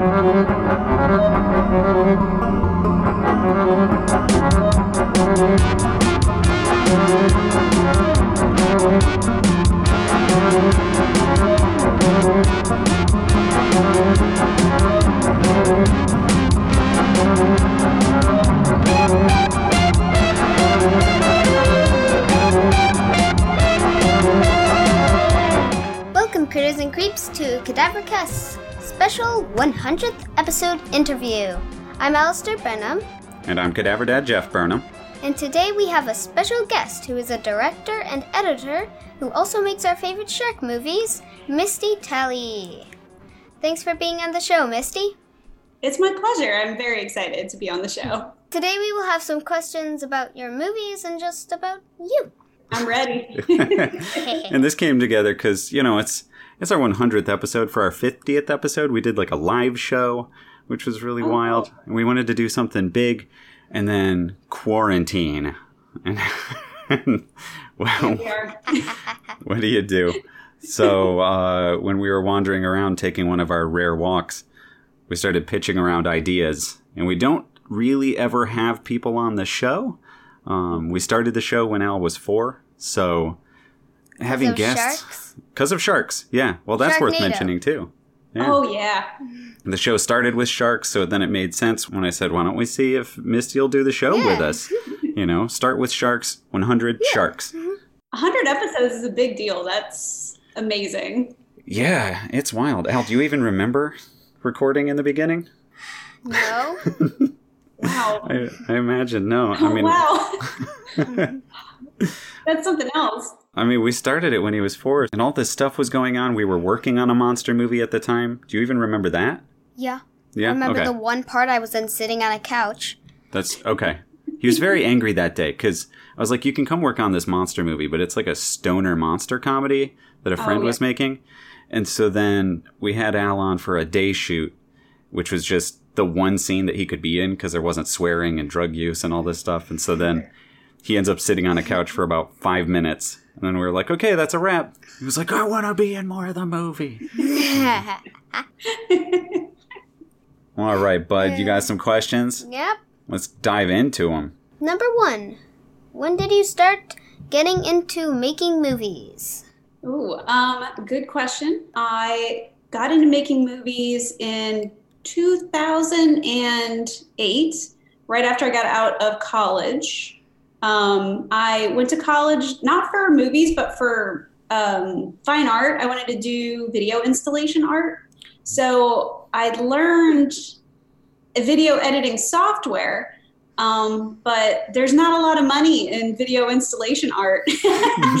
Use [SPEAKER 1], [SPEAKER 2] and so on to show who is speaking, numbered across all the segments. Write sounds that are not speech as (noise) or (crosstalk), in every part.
[SPEAKER 1] Thank 100th episode interview. I'm Alistair Benham,
[SPEAKER 2] And I'm Cadaver Dad Jeff Burnham.
[SPEAKER 1] and today we have a special guest who is a director and editor who also makes our favorite shark movies, Misty Talley. Thanks for being on the show, Misty.
[SPEAKER 3] It's my pleasure. I'm very excited to be on the show.
[SPEAKER 1] Today we will have some questions about your movies and just about you.
[SPEAKER 3] I'm ready. (laughs) (laughs)
[SPEAKER 2] and this came together because you know it's it's our 100th episode for our 50th episode. We did like a live show, which was really wild, and we wanted to do something big, and then quarantine, and, (laughs) and well, (laughs) what do you do? So uh, when we were wandering around taking one of our rare walks, we started pitching around ideas, and we don't really ever have people on the show. Um, we started the show when Al was four, so having
[SPEAKER 1] of
[SPEAKER 2] guests
[SPEAKER 1] sharks?
[SPEAKER 2] because of sharks. Yeah, well, that's worth mentioning too. Yeah.
[SPEAKER 3] Oh yeah.
[SPEAKER 2] The show started with sharks, so then it made sense when I said, "Why don't we see if Misty will do the show with
[SPEAKER 1] Yeah.
[SPEAKER 2] us?" (laughs) You know, start with sharks, 100 sharks. Mm-hmm.
[SPEAKER 3] 100 episodes is a big deal. That's amazing.
[SPEAKER 2] Yeah, it's wild. Al, do you even remember recording in the beginning?
[SPEAKER 1] No? (laughs)
[SPEAKER 3] Wow.
[SPEAKER 2] I, I imagine no. I
[SPEAKER 3] Oh, (laughs)
[SPEAKER 2] mean,
[SPEAKER 3] wow. That's something else.
[SPEAKER 2] I mean, we started it when he was four, and all this stuff was going on. We were working on a monster movie at the time. Do you even remember that?
[SPEAKER 1] Yeah.
[SPEAKER 2] Yeah.
[SPEAKER 1] I remember
[SPEAKER 2] okay.
[SPEAKER 1] the one part I was in sitting on a couch.
[SPEAKER 2] That's okay. He was very angry that day because I was like, "You can come work on this monster movie, but it's like a stoner monster comedy that a oh, friend
[SPEAKER 3] yeah.
[SPEAKER 2] was making." And so then we had Al on for a day shoot, which was just the one scene that he could be in because there wasn't swearing and drug use and all this stuff. And so then he ends up sitting on a couch for about five minutes, and then we were like, "Okay, that's a wrap." He was like, "I want to be in more of the movie." Yeah. (laughs) All right, bud, you got some questions?
[SPEAKER 1] yep.
[SPEAKER 2] Let's dive into them.
[SPEAKER 1] Number one, when did you start getting into making movies?
[SPEAKER 3] Ooh, um, good question. I got into making movies in 2008, right after I got out of college. Um, I went to college not for movies, but for um, fine art. I wanted to do video installation art. So I learned video editing software, um, but there's not a lot of money in video installation art. (laughs)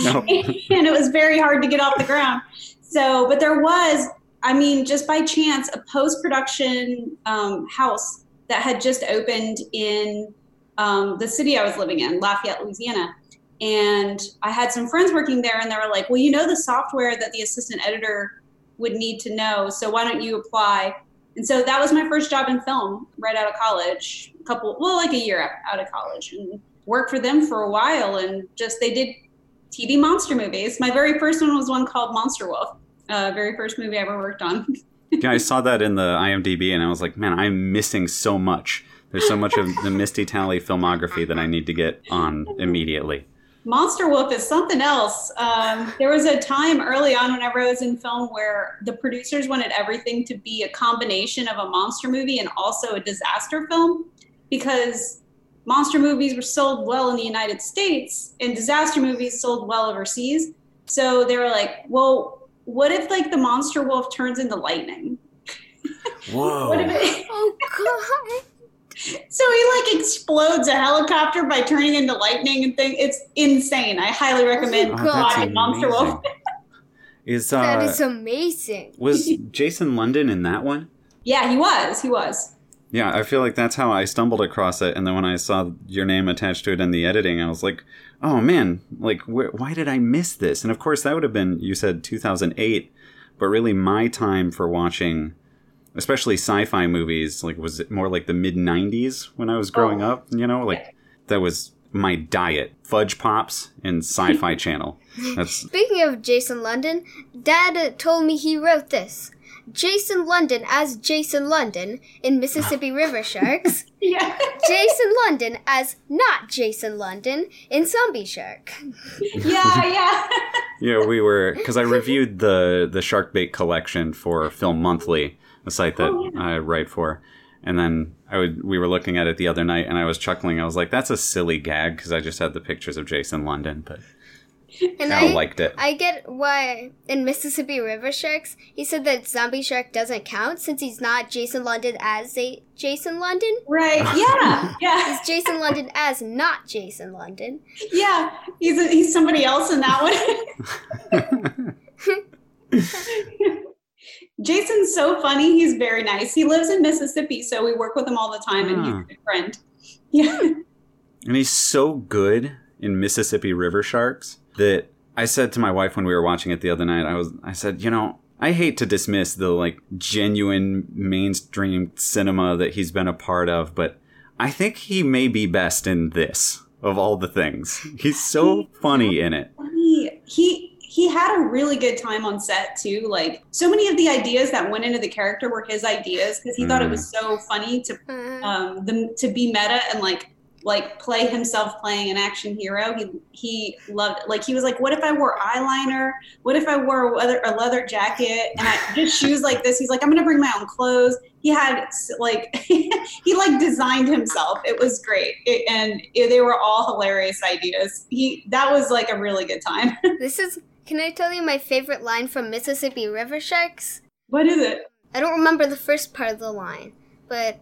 [SPEAKER 2] No.
[SPEAKER 3] and it was very hard to get off the ground. So, but there was, I mean, just by chance, a post production um, house that had just opened in um, the city I was living in, Lafayette, Louisiana. And I had some friends working there, and they were like, Well, you know, the software that the assistant editor would need to know. So, why don't you apply? And so that was my first job in film right out of college, a couple, well, like a year out of college, and worked for them for a while. And just they did TV monster movies. My very first one was one called Monster Wolf. Uh, very first movie I ever worked on.
[SPEAKER 2] yeah, I (laughs) saw that in the IMDb and I was like, man, I'm missing so much. There's so much of the Misty Talley filmography that I need to get on immediately.
[SPEAKER 3] Monster Wolf is something else. Um, there was a time early on whenever I was in film where the producers wanted everything to be a combination of a monster movie and also a disaster film because monster movies were sold well in the United States and disaster movies sold well overseas. So they were like, well, what if like the monster wolf turns into lightning? (laughs) What if
[SPEAKER 2] Whoa.
[SPEAKER 3] it,
[SPEAKER 1] Oh god.
[SPEAKER 3] So he like explodes a helicopter by turning into lightning and thing. It's insane. I highly recommend
[SPEAKER 1] Oh,
[SPEAKER 2] Oh, that's
[SPEAKER 3] watching Monster Wolf.
[SPEAKER 2] Is (laughs)
[SPEAKER 1] that
[SPEAKER 2] uh
[SPEAKER 1] is amazing.
[SPEAKER 2] was Jason London in that one?
[SPEAKER 3] Yeah, he was. He was.
[SPEAKER 2] Yeah, I feel like that's how I stumbled across it, and then when I saw your name attached to it in the editing, I was like, "Oh man, like wh- why did I miss this?" And of course, that would have been you said 2008, but really my time for watching, especially sci-fi movies, like was it more like the mid 90s when I was growing
[SPEAKER 3] Oh.
[SPEAKER 2] up. You know, like that was my diet. Fudge Pops and Sci Fi (laughs) Channel. That's
[SPEAKER 1] Speaking of Jason London, Dad uh, told me he wrote this. Jason London as Jason London in Mississippi (laughs) River Sharks.
[SPEAKER 3] Yeah.
[SPEAKER 1] Jason London as not Jason London in Zombie Shark.
[SPEAKER 3] Yeah, yeah. (laughs)
[SPEAKER 2] Yeah, we were because I reviewed the the shark bait collection for Film Monthly, a site that
[SPEAKER 3] Oh, yeah.
[SPEAKER 2] I write for, and then I would we were looking at it the other night, and I was chuckling. I was like, "That's a silly gag," because I just had the pictures of Jason London, but
[SPEAKER 1] And
[SPEAKER 2] Al
[SPEAKER 1] I
[SPEAKER 2] liked it.
[SPEAKER 1] I get why in Mississippi River Sharks he said that Zombie Shark doesn't count since he's not Jason London as a Jason London.
[SPEAKER 3] Right. (laughs) Yeah. Yeah.
[SPEAKER 1] He's Jason London as not Jason London.
[SPEAKER 3] Yeah. He's a, he's somebody else in that one. (laughs) (laughs) Jason's so funny. He's very nice. He lives in Mississippi, so we work with him all the time, and he's
[SPEAKER 2] Ah.
[SPEAKER 3] a good friend. (laughs) Yeah.
[SPEAKER 2] And he's so good in Mississippi River Sharks that I said to my wife when we were watching it the other night, I was I said, you know, I hate to dismiss the like genuine mainstream cinema that he's been a part of, but I think he may be best in this of all the things. He's so funny in it.
[SPEAKER 3] funny. He he had a really good time on set too. Like so many of the ideas that went into the character were his ideas because he thought it
[SPEAKER 2] Mm.
[SPEAKER 3] was so funny to
[SPEAKER 1] Uh,
[SPEAKER 3] um the, to be meta and like like play himself playing an action hero. He he loved it. Like he was like, what if I wore eyeliner? What if I wore a leather, a leather jacket and I (laughs) just shoes like this? He's like, I'm gonna bring my own clothes. He had like (laughs) he like designed himself. It was great, it, and it, they were all hilarious ideas. He that was like a really good time. (laughs)
[SPEAKER 1] this is. Can I tell you my favorite line from Mississippi River Sharks?
[SPEAKER 3] what is it?
[SPEAKER 1] I don't remember the first part of the line, but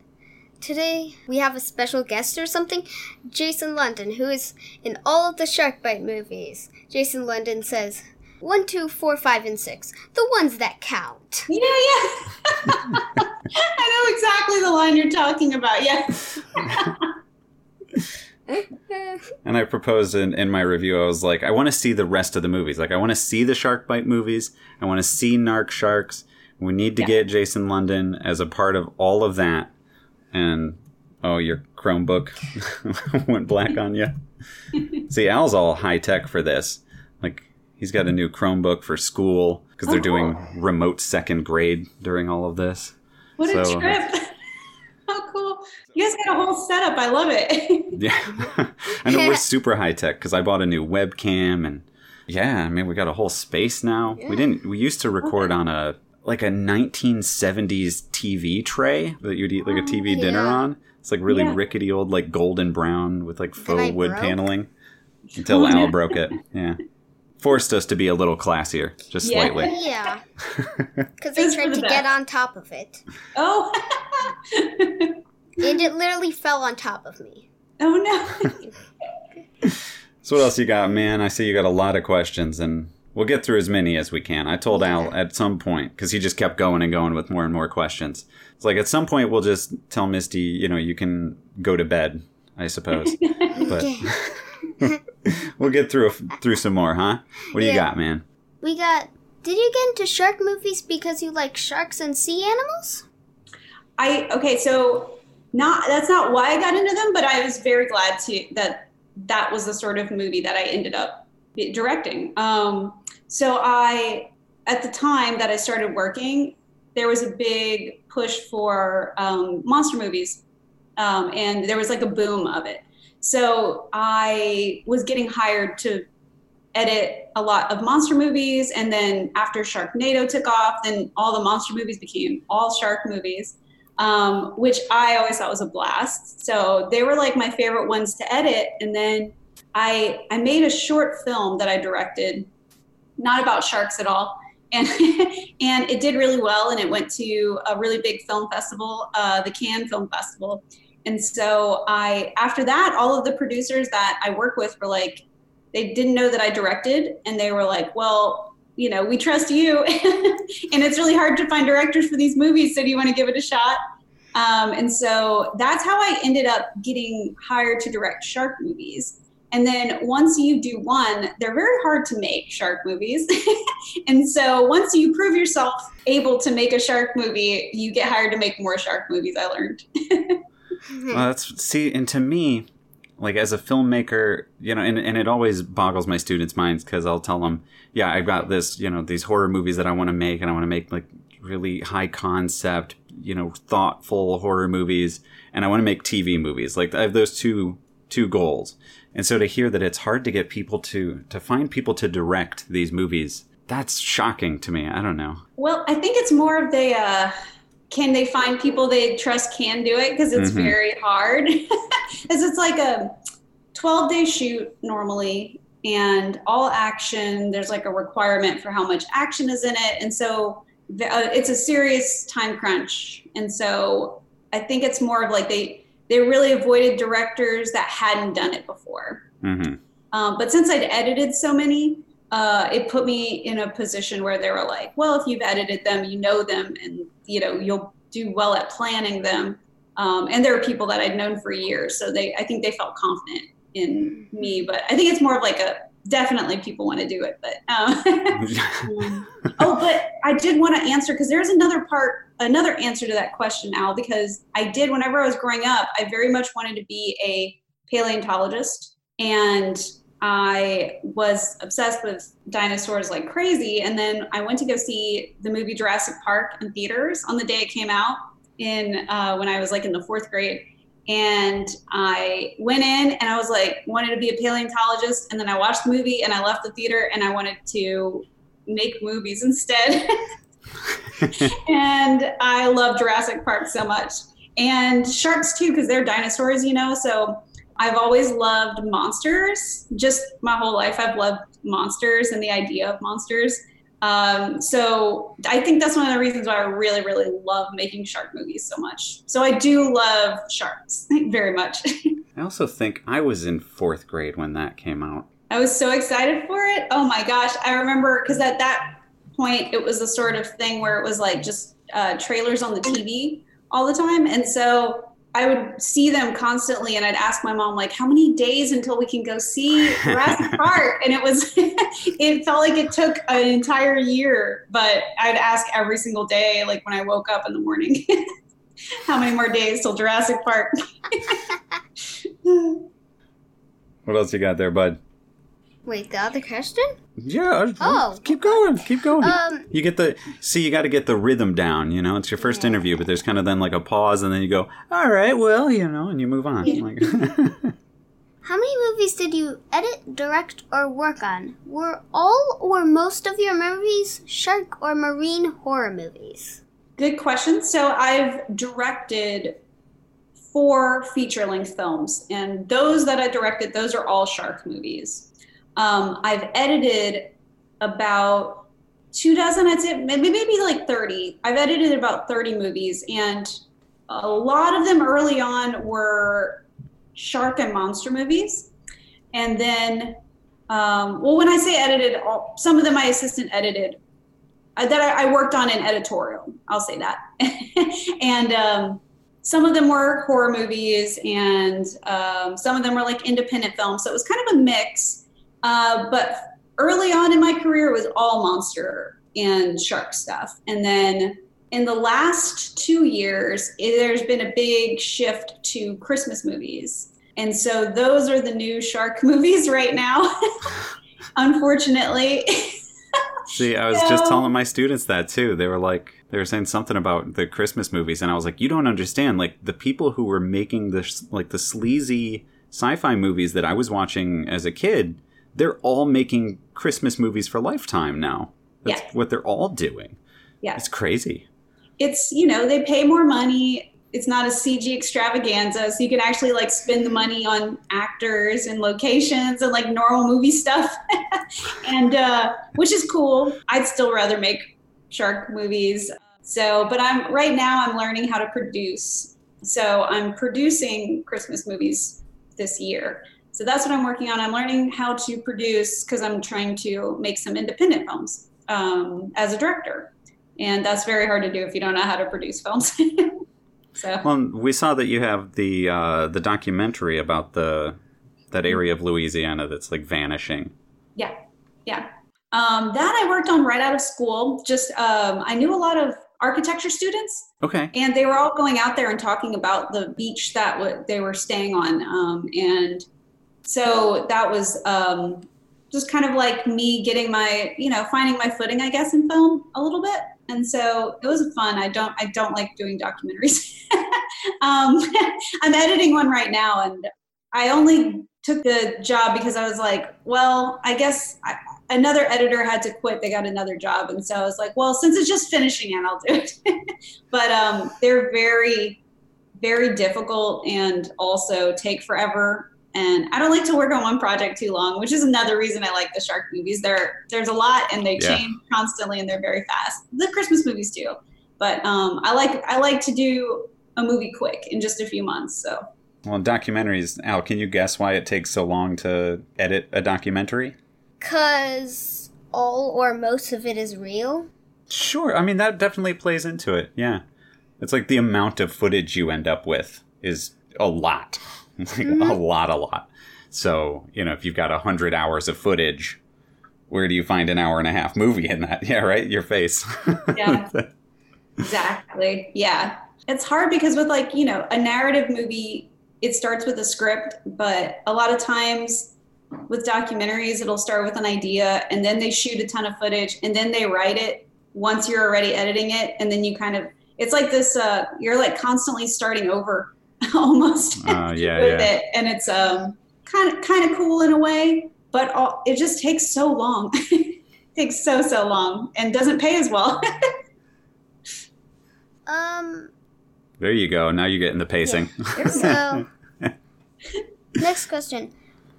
[SPEAKER 1] today we have a special guest or something. Jason London, who is in all of the Shark Bite movies. Jason London says, one, two, four, five, and six. The ones that count.
[SPEAKER 3] Yeah, yeah. (laughs) I know exactly the line you're talking about. Yeah. (laughs)
[SPEAKER 2] And I proposed in, in my review, I was like, I want to see the rest of the movies. Like, I want to see the Shark Bite movies. I want to see Narc Sharks. We need to
[SPEAKER 3] Yeah.
[SPEAKER 2] get Jason London as a part of all of that. And, oh, your Chromebook (laughs) went black on you. (laughs) see, Al's all high tech for this. Like, he's got a new Chromebook for school because they're
[SPEAKER 3] Oh,
[SPEAKER 2] doing remote second grade during all of this.
[SPEAKER 3] What a trip. How cool. You guys got a whole setup. I love it. (laughs)
[SPEAKER 2] Yeah. (laughs) I know we're super high tech because I bought a new webcam and yeah, I mean we got a whole space now. We didn't we used to record on a like a 1970s TV tray that you'd eat like a oh, TV dinner
[SPEAKER 1] Yeah.
[SPEAKER 2] on. It's like really
[SPEAKER 3] Yeah.
[SPEAKER 2] rickety old like golden brown with like faux wood
[SPEAKER 1] broke?
[SPEAKER 2] paneling (laughs) until
[SPEAKER 3] Oh,
[SPEAKER 2] Al broke it. Yeah. Forced us to be a little classier, just
[SPEAKER 3] Yeah.
[SPEAKER 2] slightly.
[SPEAKER 1] Yeah. Because
[SPEAKER 3] It
[SPEAKER 1] I tried
[SPEAKER 3] the
[SPEAKER 1] to get on top of it.
[SPEAKER 3] oh.
[SPEAKER 1] And it literally fell on top of me.
[SPEAKER 3] oh no.
[SPEAKER 2] So what else you got, man? I see you got a lot of questions, and we'll get through as many as we can. I told Al at some point because he just kept going and going with more and more questions. It's like at some point we'll just tell Misty, you know, you can go to bed. I suppose, (laughs) but
[SPEAKER 1] Okay. (laughs)
[SPEAKER 2] we'll get through through some more, huh? What do you got, man?
[SPEAKER 1] We got. Did you get into shark movies because you like sharks and sea animals?
[SPEAKER 3] I okay, so not that's not why I got into them, but I was very glad to that that was the sort of movie that I ended up directing. Um, so I, at the time that I started working, there was a big push for um, monster movies, um, and there was like a boom of it. So I was getting hired to edit a lot of monster movies, and then after Sharknado took off, then all the monster movies became all shark movies um, which I always thought was a blast. So they were like my favorite ones to edit. And then I I made a short film that I directed, not about sharks at all, and (laughs) and it did really well. And it went to a really big film festival, uh, the Cannes Film Festival. And so I after that, all of the producers that I work with were like, they didn't know that I directed, and they were like, well. You know, we trust you, (laughs) and it's really hard to find directors for these movies. So, do you want to give it a shot? Um, and so that's how I ended up getting hired to direct shark movies. And then once you do one, they're very hard to make shark movies. (laughs) and so once you prove yourself able to make a shark movie, you get hired to make more shark movies. I learned. (laughs)
[SPEAKER 2] Well, that's see, and to me, like as a filmmaker, you know, and, and it always boggles my students' minds because I'll tell them, yeah, I've got this, you know, these horror movies that I want to make, and I want to make like really high concept, you know, thoughtful horror movies, and I want to make TV movies. Like I have those two two goals. And so to hear that it's hard to get people to to find people to direct these movies, that's shocking to me. I don't know.
[SPEAKER 3] Well, I think it's more of the uh, can they find people they trust can do it because it's
[SPEAKER 2] Mhm.
[SPEAKER 3] very hard. (laughs) Because it's like a 12 day shoot normally and all action. There's like a requirement for how much action is in it. And so the, uh, it's a serious time crunch. And so I think it's more of like they, they really avoided directors that hadn't done it before.
[SPEAKER 2] hmm
[SPEAKER 3] Um, but since I'd edited so many, uh, it put me in a position where they were like, well, if you've edited them, you know them, and you know you'll do well at planning them. Um, and there were people that I'd known for years, so they, I think they felt confident in me. But I think it's more of like a definitely people want to do it, but. Um, (laughs) oh, but I did want to answer because there's another part, another answer to that question, Al. Because I did whenever I was growing up, I very much wanted to be a paleontologist, and I was obsessed with dinosaurs like crazy. And then I went to go see the movie Jurassic Park in theaters on the day it came out in uh, when I was like in the fourth grade. And I went in and I was like, wanted to be a paleontologist. And then I watched the movie and I left the theater and I wanted to make movies instead. (laughs) and I love Jurassic Park so much. And sharks too, because they're dinosaurs, you know. So I've always loved monsters. Just my whole life, I've loved monsters and the idea of monsters. Um, so I think that's one of the reasons why I really, really love making shark movies so much. So I do love sharks (laughs) very much. (laughs)
[SPEAKER 2] I also think I was in fourth grade when that came out.
[SPEAKER 3] I was so excited for it. Oh my gosh. I remember because at that point, it was the sort of thing where it was like just uh, trailers on the TV all the time. And so I would see them constantly and I'd ask my mom, like, how many days until we can go see Jurassic (laughs) Park? And it was, (laughs) it felt like it took an entire year, but I'd ask every single day, like when I woke up in the morning, (laughs) how many more days till Jurassic Park?
[SPEAKER 2] What else you got there, bud?
[SPEAKER 1] Wait, the other question?
[SPEAKER 2] Yeah.
[SPEAKER 1] Oh,
[SPEAKER 2] keep going. Keep going.
[SPEAKER 1] Um,
[SPEAKER 2] you get the see. You got to get the rhythm down. You know, it's your first
[SPEAKER 1] Yeah.
[SPEAKER 2] interview, but there's kind of then like a pause, and then you go, "All right, well, you know," and you move on.
[SPEAKER 1] Yeah.
[SPEAKER 2] Like, (laughs)
[SPEAKER 1] How many movies did you edit, direct, or work on? Were all or most of your movies shark or marine horror movies?
[SPEAKER 3] Good question. So I've directed four feature length films, and those that I directed, those are all shark movies. Um, I've edited about two dozen, I'd say, maybe, like 30. I've edited about 30 movies, and a lot of them early on were shark and monster movies. And then, um, well, when I say edited, all, some of them my assistant edited uh, that I, I worked on in editorial. I'll say that. (laughs) and um, some of them were horror movies, and um, some of them were like independent films. So it was kind of a mix. Uh, but early on in my career, it was all monster and shark stuff. And then in the last two years, there's been a big shift to Christmas movies. And so those are the new shark (laughs) movies right now, (laughs) unfortunately. (laughs)
[SPEAKER 2] see, I was just telling my students that too. They were like, they were saying something about the Christmas movies, and I was like, you don't understand. Like the people who were making this, like the sleazy sci-fi movies that I was watching as a kid, they're all making Christmas movies for Lifetime now. That's
[SPEAKER 3] Yeah.
[SPEAKER 2] what they're all doing.
[SPEAKER 3] Yeah.
[SPEAKER 2] It's crazy.
[SPEAKER 3] it's you know they pay more money it's not a cg extravaganza so you can actually like spend the money on actors and locations and like normal movie stuff (laughs) and uh which is cool i'd still rather make shark movies so but i'm right now i'm learning how to produce so i'm producing christmas movies this year so that's what i'm working on i'm learning how to produce because i'm trying to make some independent films um, as a director and that's very hard to do if you don't know how to produce films. (laughs) so
[SPEAKER 2] Well, we saw that you have the uh, the documentary about the that area of Louisiana that's like vanishing.
[SPEAKER 3] yeah, yeah. Um, that I worked on right out of school. Just um, I knew a lot of architecture students
[SPEAKER 2] Okay.
[SPEAKER 3] and they were all going out there and talking about the beach that w- they were staying on um, and so that was um, just kind of like me getting my you know finding my footing i guess in film a little bit. And so it was fun. I don't i don't like doing documentaries. (laughs) Um, (laughs) i'm editing one right now and i only took the job because i was like well i guess I, another editor had to quit. They got another job. And so i was like well since it's just finishing it i'll do it. (laughs) But um, they're very very difficult and also take forever and i don't like to work on one project too long which is another reason i like the shark movies there there's a lot and they
[SPEAKER 2] Yeah.
[SPEAKER 3] change constantly and they're very fast the christmas movies too but um, i like i like to do a movie quick in just a few months so
[SPEAKER 2] Well, documentaries. Al, can you guess why it takes so long to edit a documentary?
[SPEAKER 1] Cause all or most of it is real.
[SPEAKER 2] Sure. I mean, that definitely plays into it. Yeah. It's like the amount of footage you end up with is a lot. (laughs) Like a lot, a lot. So, you know, if you've got 100 hours of footage, where do you find an hour and a half movie in that? (laughs) Yeah, right? Your face.
[SPEAKER 3] Yeah. (laughs) Exactly. Yeah. It's hard because with like, you know, a narrative movie, it starts with a script, but a lot of times with documentaries, it'll start with an idea and then they shoot a ton of footage and then they write it once you're already editing it. And then you kind of, it's like this, uh, you're like constantly starting over (laughs) almost
[SPEAKER 2] Uh, yeah,
[SPEAKER 3] with
[SPEAKER 2] yeah.
[SPEAKER 3] it. And it's, um, kind of, kind of cool in a way, but all, it just takes so long. (laughs) takes so, so long and doesn't pay as well. (laughs)
[SPEAKER 1] Um.
[SPEAKER 2] There you go. Now you're getting the pacing.
[SPEAKER 1] So, next question: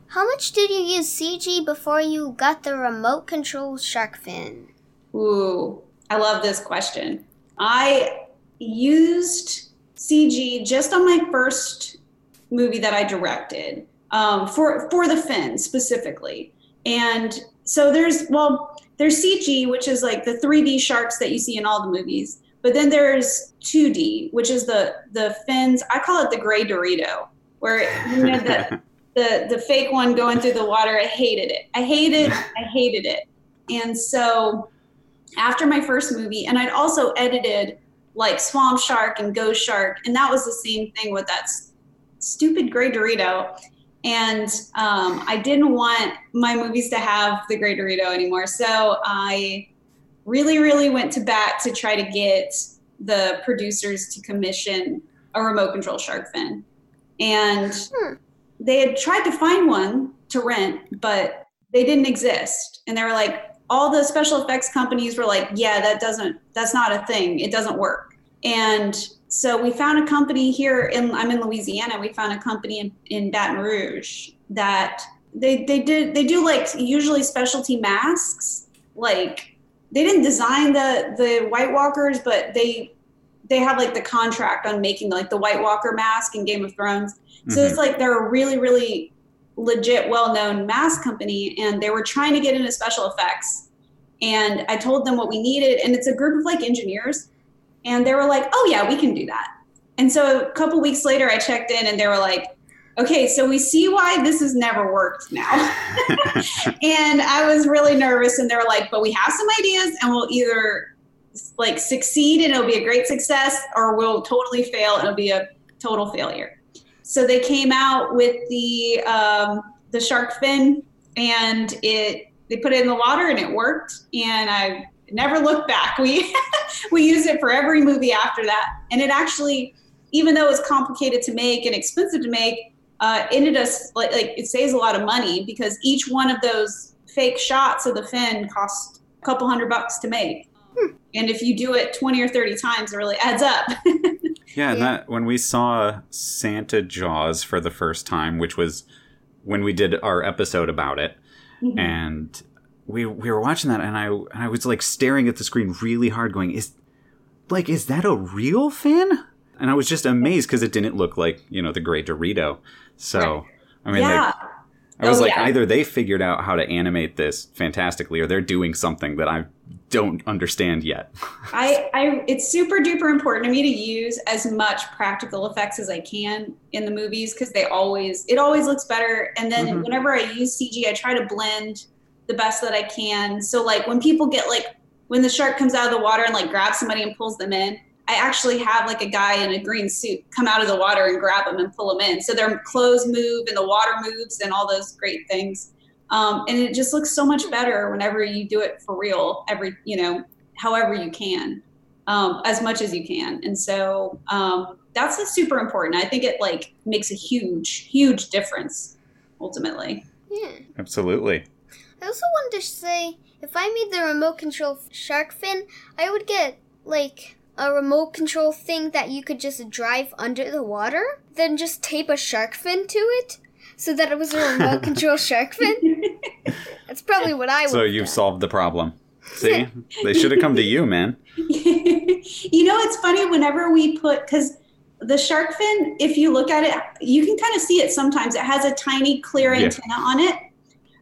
[SPEAKER 1] How much did you use CG before you got the remote control shark fin?
[SPEAKER 3] Ooh, I love this question. I used CG just on my first movie that I directed um, for for the fin specifically, and so there's well there's CG which is like the 3D sharks that you see in all the movies, but then there's 2D which is the the fins. I call it the gray Dorito, where you know the (laughs) the the fake one going through the water. I hated it. I hated I hated it, and so after my first movie, and I'd also edited like Swamp Shark and Ghost Shark, and that was the same thing with that stupid gray Dorito. And um, I didn't want my movies to have the gray Dorito anymore, so I really, really went to bat to try to get the producers to commission a remote control shark fin. And
[SPEAKER 1] Hmm.
[SPEAKER 3] they had tried to find one to rent, but they didn't exist. And they were like, all the special effects companies were like, yeah, that doesn't, that's not a thing. It doesn't work. And so we found a company here in, I'm in Louisiana. We found a company in, in Baton Rouge that they, they did, they do like usually specialty masks. Like they didn't design the, the White Walkers, but they, they have like the contract on making like the White Walker mask in Game of Thrones. So it's mm-hmm. like they're really, really legit, well known mask company, and they were trying to get into special effects. And I told them what we needed, and it's a group of like engineers, and they were like, "Oh yeah, we can do that." And so a couple weeks later, I checked in, and they were like, "Okay, so we see why this has never worked now." (laughs) and I was really nervous, and they were like, "But we have some ideas, and we'll either like succeed and it'll be a great success, or we'll totally fail and it'll be a total failure." So they came out with the um, the shark fin, and it they put it in the water and it worked. And I never looked back. We (laughs) we used it for every movie after that, and it actually, even though it's complicated to make and expensive to make, uh, ended us like like it saves a lot of money because each one of those fake shots of the fin cost a couple hundred bucks to make. And if you do it 20 or 30 times, it really adds up. (laughs)
[SPEAKER 2] Yeah, and that when we saw Santa Jaws for the first time, which was when we did our episode about it,
[SPEAKER 3] Mhm.
[SPEAKER 2] and we we were watching that, and I and I was like staring at the screen really hard, going, "Is like is that a real fin?" And I was just amazed because it didn't look like you know the Great Dorito. So I mean,
[SPEAKER 3] yeah.
[SPEAKER 2] like, I was
[SPEAKER 3] Oh,
[SPEAKER 2] like,
[SPEAKER 3] yeah.
[SPEAKER 2] either they figured out how to animate this fantastically, or they're doing something that I don't understand yet. (laughs)
[SPEAKER 3] I, I it's super duper important to me to use as much practical effects as I can in the movies because they always it always looks better. And then
[SPEAKER 2] Mhm.
[SPEAKER 3] whenever I use CG, I try to blend the best that I can. So like when people get like when the shark comes out of the water and like grabs somebody and pulls them in, I actually have like a guy in a green suit come out of the water and grab them and pull them in. So their clothes move and the water moves and all those great things. Um, and it just looks so much better whenever you do it for real. Every you know, however you can, um, as much as you can. And so um, that's super important. I think it like makes a huge, huge difference ultimately.
[SPEAKER 1] Yeah.
[SPEAKER 2] Absolutely.
[SPEAKER 1] I also wanted to say if I made the remote control shark fin, I would get like a remote control thing that you could just drive under the water, then just tape a shark fin to it so that it was a remote control (laughs) shark fin. That's probably what I would.
[SPEAKER 2] So you've solved the problem. See, (laughs) they should have come to you, man. (laughs)
[SPEAKER 3] you know, it's funny whenever we put because the shark fin, if you look at it, you can kind of see it sometimes. It has a tiny clear
[SPEAKER 2] Yeah.
[SPEAKER 3] antenna on it,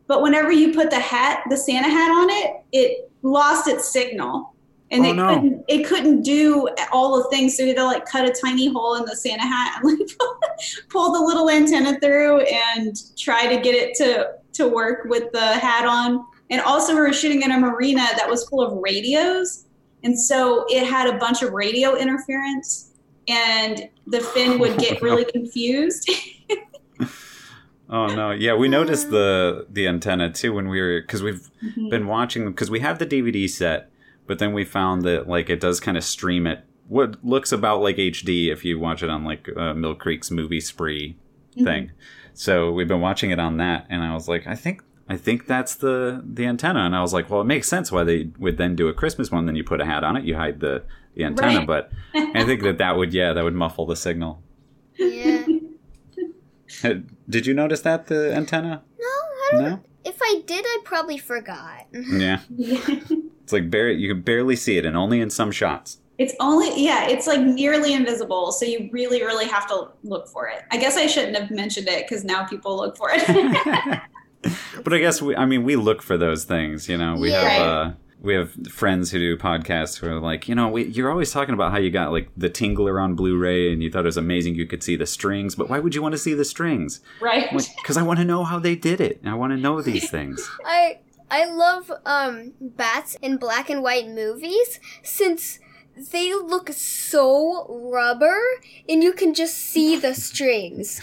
[SPEAKER 3] but whenever you put the hat, the Santa hat on it, it lost its signal. And
[SPEAKER 2] Oh,
[SPEAKER 3] it
[SPEAKER 2] no.
[SPEAKER 3] couldn't it couldn't do all the things. So you had to like cut a tiny hole in the Santa hat and like (laughs) pull the little antenna through and try to get it to to work with the hat on. And also we were shooting in a marina that was full of radios. And so it had a bunch of radio interference and the fin would get (laughs) really confused. (laughs)
[SPEAKER 2] Oh no, yeah, we noticed the the antenna too when we were because we've mm-hmm. been watching them because we have the DVD set, but then we found that like it does kind of stream it what looks about like HD if you watch it on like uh, Mill Creek's movie spree thing. So we've been watching it on that, and I was like, I think I think that's the the antenna, and I was like, well, it makes sense why they would then do a Christmas one. Then you put a hat on it, you hide the the antenna,
[SPEAKER 3] Right.
[SPEAKER 2] but I think that that would yeah that would muffle the signal.
[SPEAKER 1] Yeah. (laughs)
[SPEAKER 2] Uh, Did you notice that the antenna?
[SPEAKER 1] No, I don't.
[SPEAKER 2] No.
[SPEAKER 1] If I did, I probably forgot. (laughs)
[SPEAKER 2] Yeah. It's like bare you can barely see it, and only in some shots.
[SPEAKER 3] It's only yeah, it's like nearly invisible, so you really, really have to look for it. I guess I shouldn't have mentioned it because now people look for it. (laughs)
[SPEAKER 2] but I guess we, I mean, we look for those things. You know, we
[SPEAKER 1] Yeah.
[SPEAKER 2] have uh, we have friends who do podcasts who are like, you know, we, you're always talking about how you got like the Tingler on Blu-ray, and you thought it was amazing you could see the strings, but why would you want to see the strings?
[SPEAKER 3] right?
[SPEAKER 2] Because I want to know how they did it. I want to know these (laughs) things.
[SPEAKER 1] I I love um bats in black and white movies since they look so rubber and you can just see the (laughs) strings.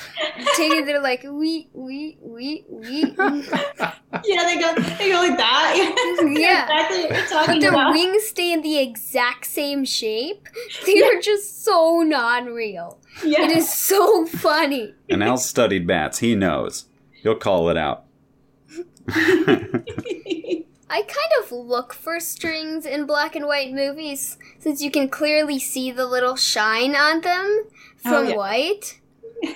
[SPEAKER 1] Taking they're like we we we we (laughs)
[SPEAKER 3] yeah, they go they go like that. (laughs)
[SPEAKER 1] Yeah.
[SPEAKER 3] exactly what you're
[SPEAKER 1] but their
[SPEAKER 3] about.
[SPEAKER 1] wings stay in the exact same shape. They are just so non-real.
[SPEAKER 3] yeah.
[SPEAKER 1] It is so funny.
[SPEAKER 2] And Al studied bats. He knows. He'll call it out.
[SPEAKER 1] I kind of look for strings in black and white movies since you can clearly see the little shine on them oh, from
[SPEAKER 3] Oh, yeah.
[SPEAKER 1] white. (laughs)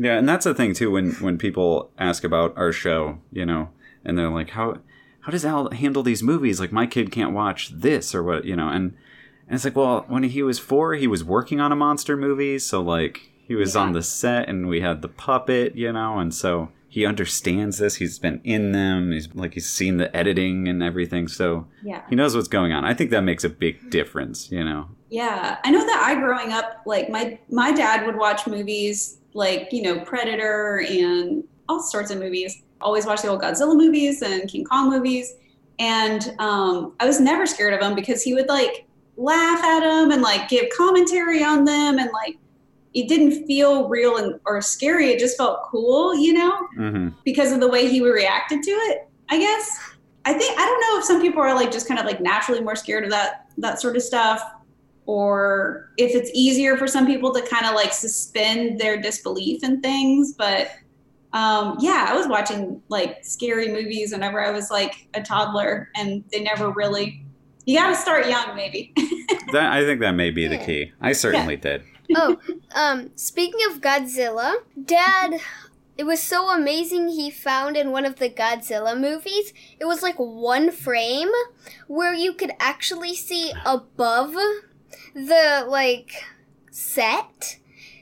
[SPEAKER 2] Yeah, and that's the thing too when when people ask about our show, you know, and they're like, "How how does Al handle these movies? Like my kid can't watch this or what, you know?" And and it's like, well, when he was four, he was working on a monster movie, so like he was
[SPEAKER 3] Yeah.
[SPEAKER 2] on the set, and we had the puppet, you know, and so he understands this. He's been in them. He's like he's seen the editing and everything, so
[SPEAKER 3] yeah.
[SPEAKER 2] he knows what's going on. I think that makes a big difference, you know.
[SPEAKER 3] Yeah, I know that I growing up, like my my dad would watch movies like you know Predator and all sorts of movies. Always watch the old Godzilla movies and King Kong movies, and um, I was never scared of him because he would like laugh at them and like give commentary on them, and like it didn't feel real and or scary. It just felt cool, you know
[SPEAKER 2] hmm
[SPEAKER 3] because of the way he reacted to it i guess i think i don't know if some people are like just kind of like naturally more scared of that that sort of stuff or if it's easier for some people to kind of like suspend their disbelief in things but um yeah i was watching like scary movies whenever i was like a toddler and they never really you got to start young maybe (laughs)
[SPEAKER 2] That I think that may be the key. I certainly did.
[SPEAKER 1] Oh, um, speaking of Godzilla, Dad, it was so amazing he found in one of the Godzilla movies, it was like one frame where you could actually see above the, like, set.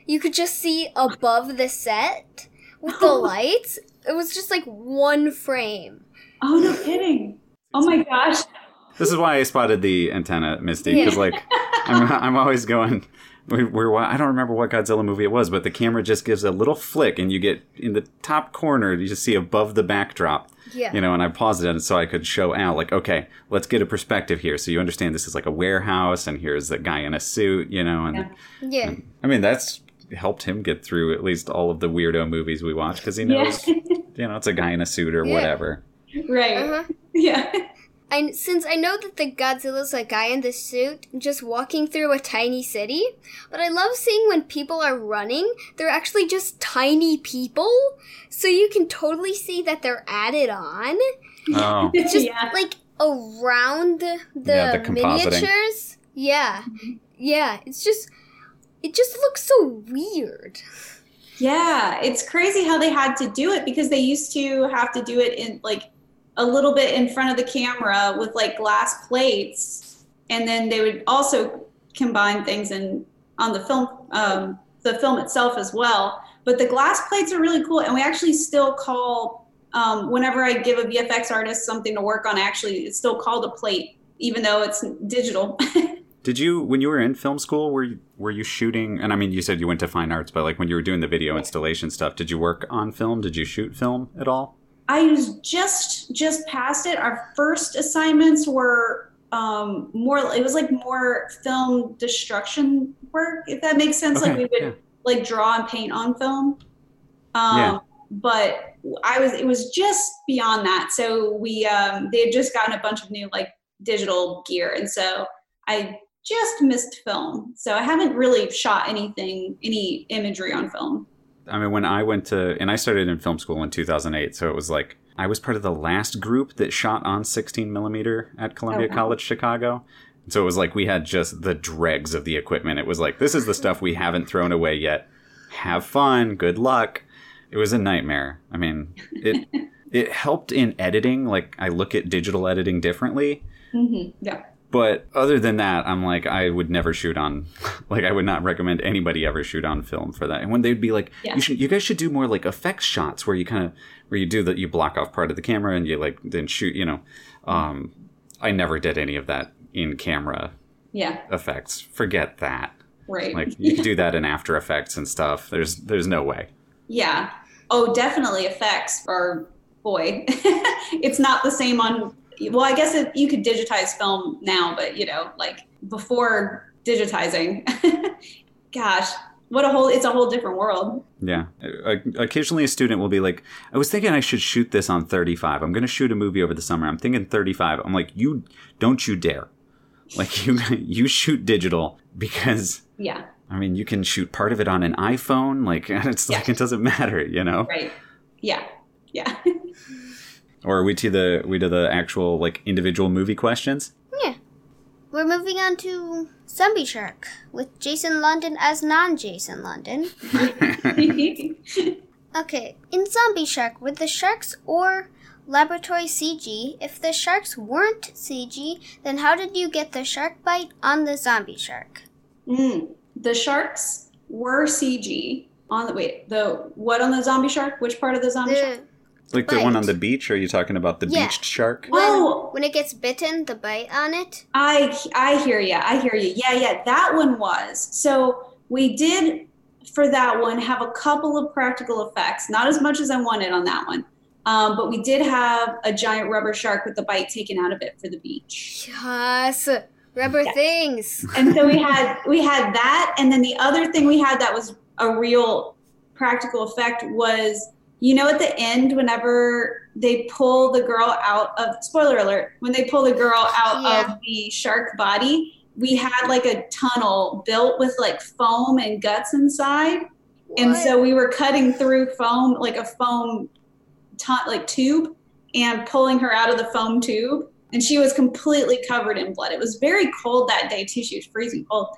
[SPEAKER 1] You could just see above the set with the (gasps) lights. It was just like one frame.
[SPEAKER 3] oh no kidding oh my gosh
[SPEAKER 2] This is why I spotted the antenna, Misty,
[SPEAKER 1] Yeah.
[SPEAKER 2] because like I'm, I'm always going. We, we're I don't remember what Godzilla movie it was, but the camera just gives a little flick, and you get in the top corner. You just see above the backdrop.
[SPEAKER 1] Yeah.
[SPEAKER 2] You know, and I paused it so I could show Al, like, okay, let's get a perspective here, so you understand this is like a warehouse, and here's the guy in a suit. You know, and
[SPEAKER 3] Yeah.
[SPEAKER 1] Yeah.
[SPEAKER 2] I mean that's helped him get through at least all of the weirdo movies we watch because he
[SPEAKER 3] Yeah.
[SPEAKER 2] knows, you know, it's a guy in a suit or
[SPEAKER 1] Yeah.
[SPEAKER 2] whatever.
[SPEAKER 3] right.
[SPEAKER 1] Uh-huh.
[SPEAKER 3] Yeah.
[SPEAKER 1] And since I know that the Godzilla's a guy in the suit just walking through a tiny city, but I love seeing when people are running, they're actually just tiny people. So you can totally see that they're added on.
[SPEAKER 2] Oh, (laughs)
[SPEAKER 1] It's just
[SPEAKER 3] yeah.
[SPEAKER 1] like around the,
[SPEAKER 2] Yeah, the
[SPEAKER 1] miniatures. Yeah. Yeah. It's just it just looks so weird.
[SPEAKER 3] Yeah, it's crazy how they had to do it because they used to have to do it in like a little bit in front of the camera with like glass plates, and then they would also combine things in on the film, um, the film itself as well. But the glass plates are really cool, and we actually still call um, whenever I give a VFX artist something to work on. Actually, it's still called a plate, even though it's digital. (laughs)
[SPEAKER 2] Did you, when you were in film school, were you, were you shooting? And I mean, you said you went to fine arts, but like when you were doing the video installation stuff, did you work on film? Did you shoot film at all?
[SPEAKER 3] I was just just past it. Our first assignments were um, more. It was like more film destruction work, if that makes sense. like we would
[SPEAKER 2] yeah.
[SPEAKER 3] like draw and paint on film. Um,
[SPEAKER 2] Yeah.
[SPEAKER 3] But I was. It was just beyond that. So we um, they had just gotten a bunch of new like digital gear, and so I just missed film. So I haven't really shot anything, any imagery on film.
[SPEAKER 2] I mean, when I went to, and I started in film school in 2008, so it was like I was part of the last group that shot on 16 millimeter at Columbia
[SPEAKER 3] Oh, wow.
[SPEAKER 2] College Chicago. So it was like we had just the dregs of the equipment. It was like, this is the stuff we haven't thrown away yet. Have fun. Good luck. It was a nightmare. I mean, it (laughs) it helped in editing. Like I look at digital editing differently.
[SPEAKER 3] hmm Yeah.
[SPEAKER 2] But other than that, I'm like, I would never shoot on, (laughs) like, I would not recommend anybody ever shoot on film for that. And when they'd be like,
[SPEAKER 3] Yeah.
[SPEAKER 2] you should, you guys should do more like effects shots where you kind of, where you do that, you block off part of the camera and you like then shoot, you know. Um, I never did any of that in camera
[SPEAKER 3] Yeah.
[SPEAKER 2] effects. Forget that.
[SPEAKER 3] Right.
[SPEAKER 2] Like (laughs) you can do that in After Effects and stuff. There's, there's no way.
[SPEAKER 3] Yeah. Oh, definitely effects are boy. (laughs) it's not the same on. Well, I guess it, you could digitize film now, but you know, like before digitizing, (laughs) gosh, what a whole! It's a whole different world.
[SPEAKER 2] Yeah. Occasionally, a student will be like, I was thinking I should shoot this on 35. I'm going to shoot a movie over the summer. I'm thinking 35. I'm like, you don't you dare. (laughs) Like, you, you shoot digital because,
[SPEAKER 3] Yeah.
[SPEAKER 2] I mean, you can shoot part of it on an iPhone. Like, (laughs) it's like, it doesn't matter, you know?
[SPEAKER 3] Right. Yeah. Yeah.
[SPEAKER 2] Or are we to the, we to the actual, like, individual movie questions?
[SPEAKER 1] Yeah. We're moving on to Zombie Shark with Jason London as non Jason London. (laughs) Okay, in Zombie Shark, were the sharks or laboratory CG? If the sharks weren't CG, then how did you get the shark bite on the zombie shark?
[SPEAKER 3] Mm. The sharks were CG on the wait. The what on the zombie shark? Which part of the zombie shark?
[SPEAKER 1] The,
[SPEAKER 2] Like the one on the beach? Are you talking about the
[SPEAKER 1] Yeah.
[SPEAKER 2] beached shark?
[SPEAKER 1] when,
[SPEAKER 3] Oh.
[SPEAKER 1] when it gets bitten, the bite on it?
[SPEAKER 3] I I hear you. I hear you. Yeah, yeah. That one was. So we did for that one have a couple of practical effects. Not as much as I wanted on that one, um, but we did have a giant rubber shark with the bite taken out of it for the beach.
[SPEAKER 1] Yes, rubber
[SPEAKER 3] Yes.
[SPEAKER 1] things.
[SPEAKER 3] And so we had we had that, and then the other thing we had that was a real practical effect was you know at the end whenever they pull the girl out of spoiler alert when they pull the girl out
[SPEAKER 1] Yeah.
[SPEAKER 3] of the shark body we had like a tunnel built with like foam and guts inside. And so we were cutting through foam like a foam like tube and pulling her out of the foam tube. And she was completely covered in blood. It was very cold that day too. She was freezing cold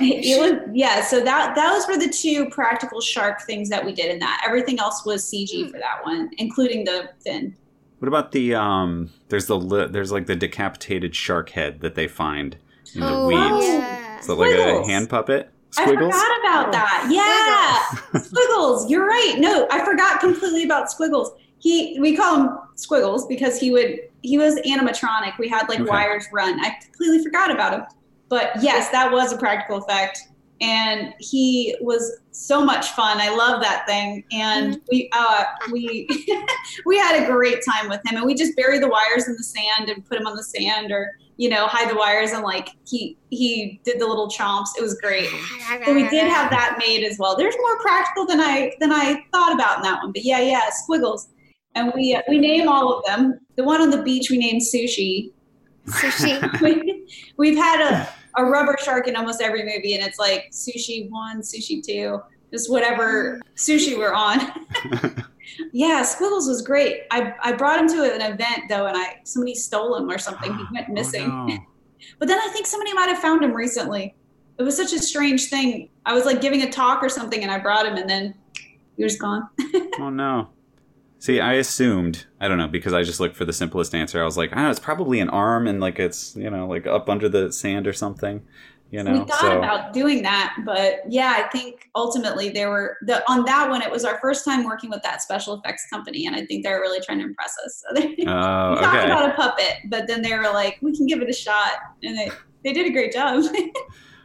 [SPEAKER 3] it was yeah so that those were the two practical shark things that we did in that. Everything else was cg
[SPEAKER 1] Hmm.
[SPEAKER 3] for that one including the fin.
[SPEAKER 2] What about the, um, there's the, li- there's like the decapitated shark head that they find in the
[SPEAKER 1] oh,
[SPEAKER 2] weeds.
[SPEAKER 1] yeah.
[SPEAKER 2] Is it like a hand puppet?
[SPEAKER 3] i forgot about that. Yeah. (laughs) Squiggles. You're right. No i forgot completely about squiggles. He we call him squiggles because he would he was animatronic. We had like
[SPEAKER 2] Okay.
[SPEAKER 3] wires run. I completely forgot about him but yes that was a practical effect and he was so much fun. I love that thing, and
[SPEAKER 1] Mhm.
[SPEAKER 3] we uh, we (laughs) we had a great time with him, and we just bury the wires in the sand and put him on the sand, or you know, hide the wires, and like he he did the little chomps. It was great. (sighs) So we did have that made as well. There's more practical than I than I thought about in that one, but yeah, yeah, squiggles, and we uh, we name all of them. The one on the beach we named Sushi.
[SPEAKER 1] sushi. (laughs)
[SPEAKER 3] We, we've had a, a rubber shark in almost every movie, and it's like sushi one, sushi two, just whatever sushi we're on. (laughs) (laughs) yeah, Squiggles was great. I, I brought him to an event though, and I somebody stole him or something. He went (gasps) oh, missing.
[SPEAKER 2] Oh, no. (laughs)
[SPEAKER 3] But then I think somebody might have found him recently. It was such a strange thing. I was like giving a talk or something, and I brought him, and then he was gone.
[SPEAKER 2] Oh no. See, I assumed I don't know because I just looked for the simplest answer. I was like, oh, it's probably an arm and like it's you know like up under the sand or something. You know,
[SPEAKER 3] we thought
[SPEAKER 2] so
[SPEAKER 3] about doing that, but yeah, I think ultimately they were the on that one. It was our first time working with that special effects company, and I think they're really trying to impress us. So they
[SPEAKER 2] oh,
[SPEAKER 3] we (laughs) talked
[SPEAKER 2] okay.
[SPEAKER 3] about a puppet, but then they were like, "We can give it a shot," and they they did a great job. (laughs)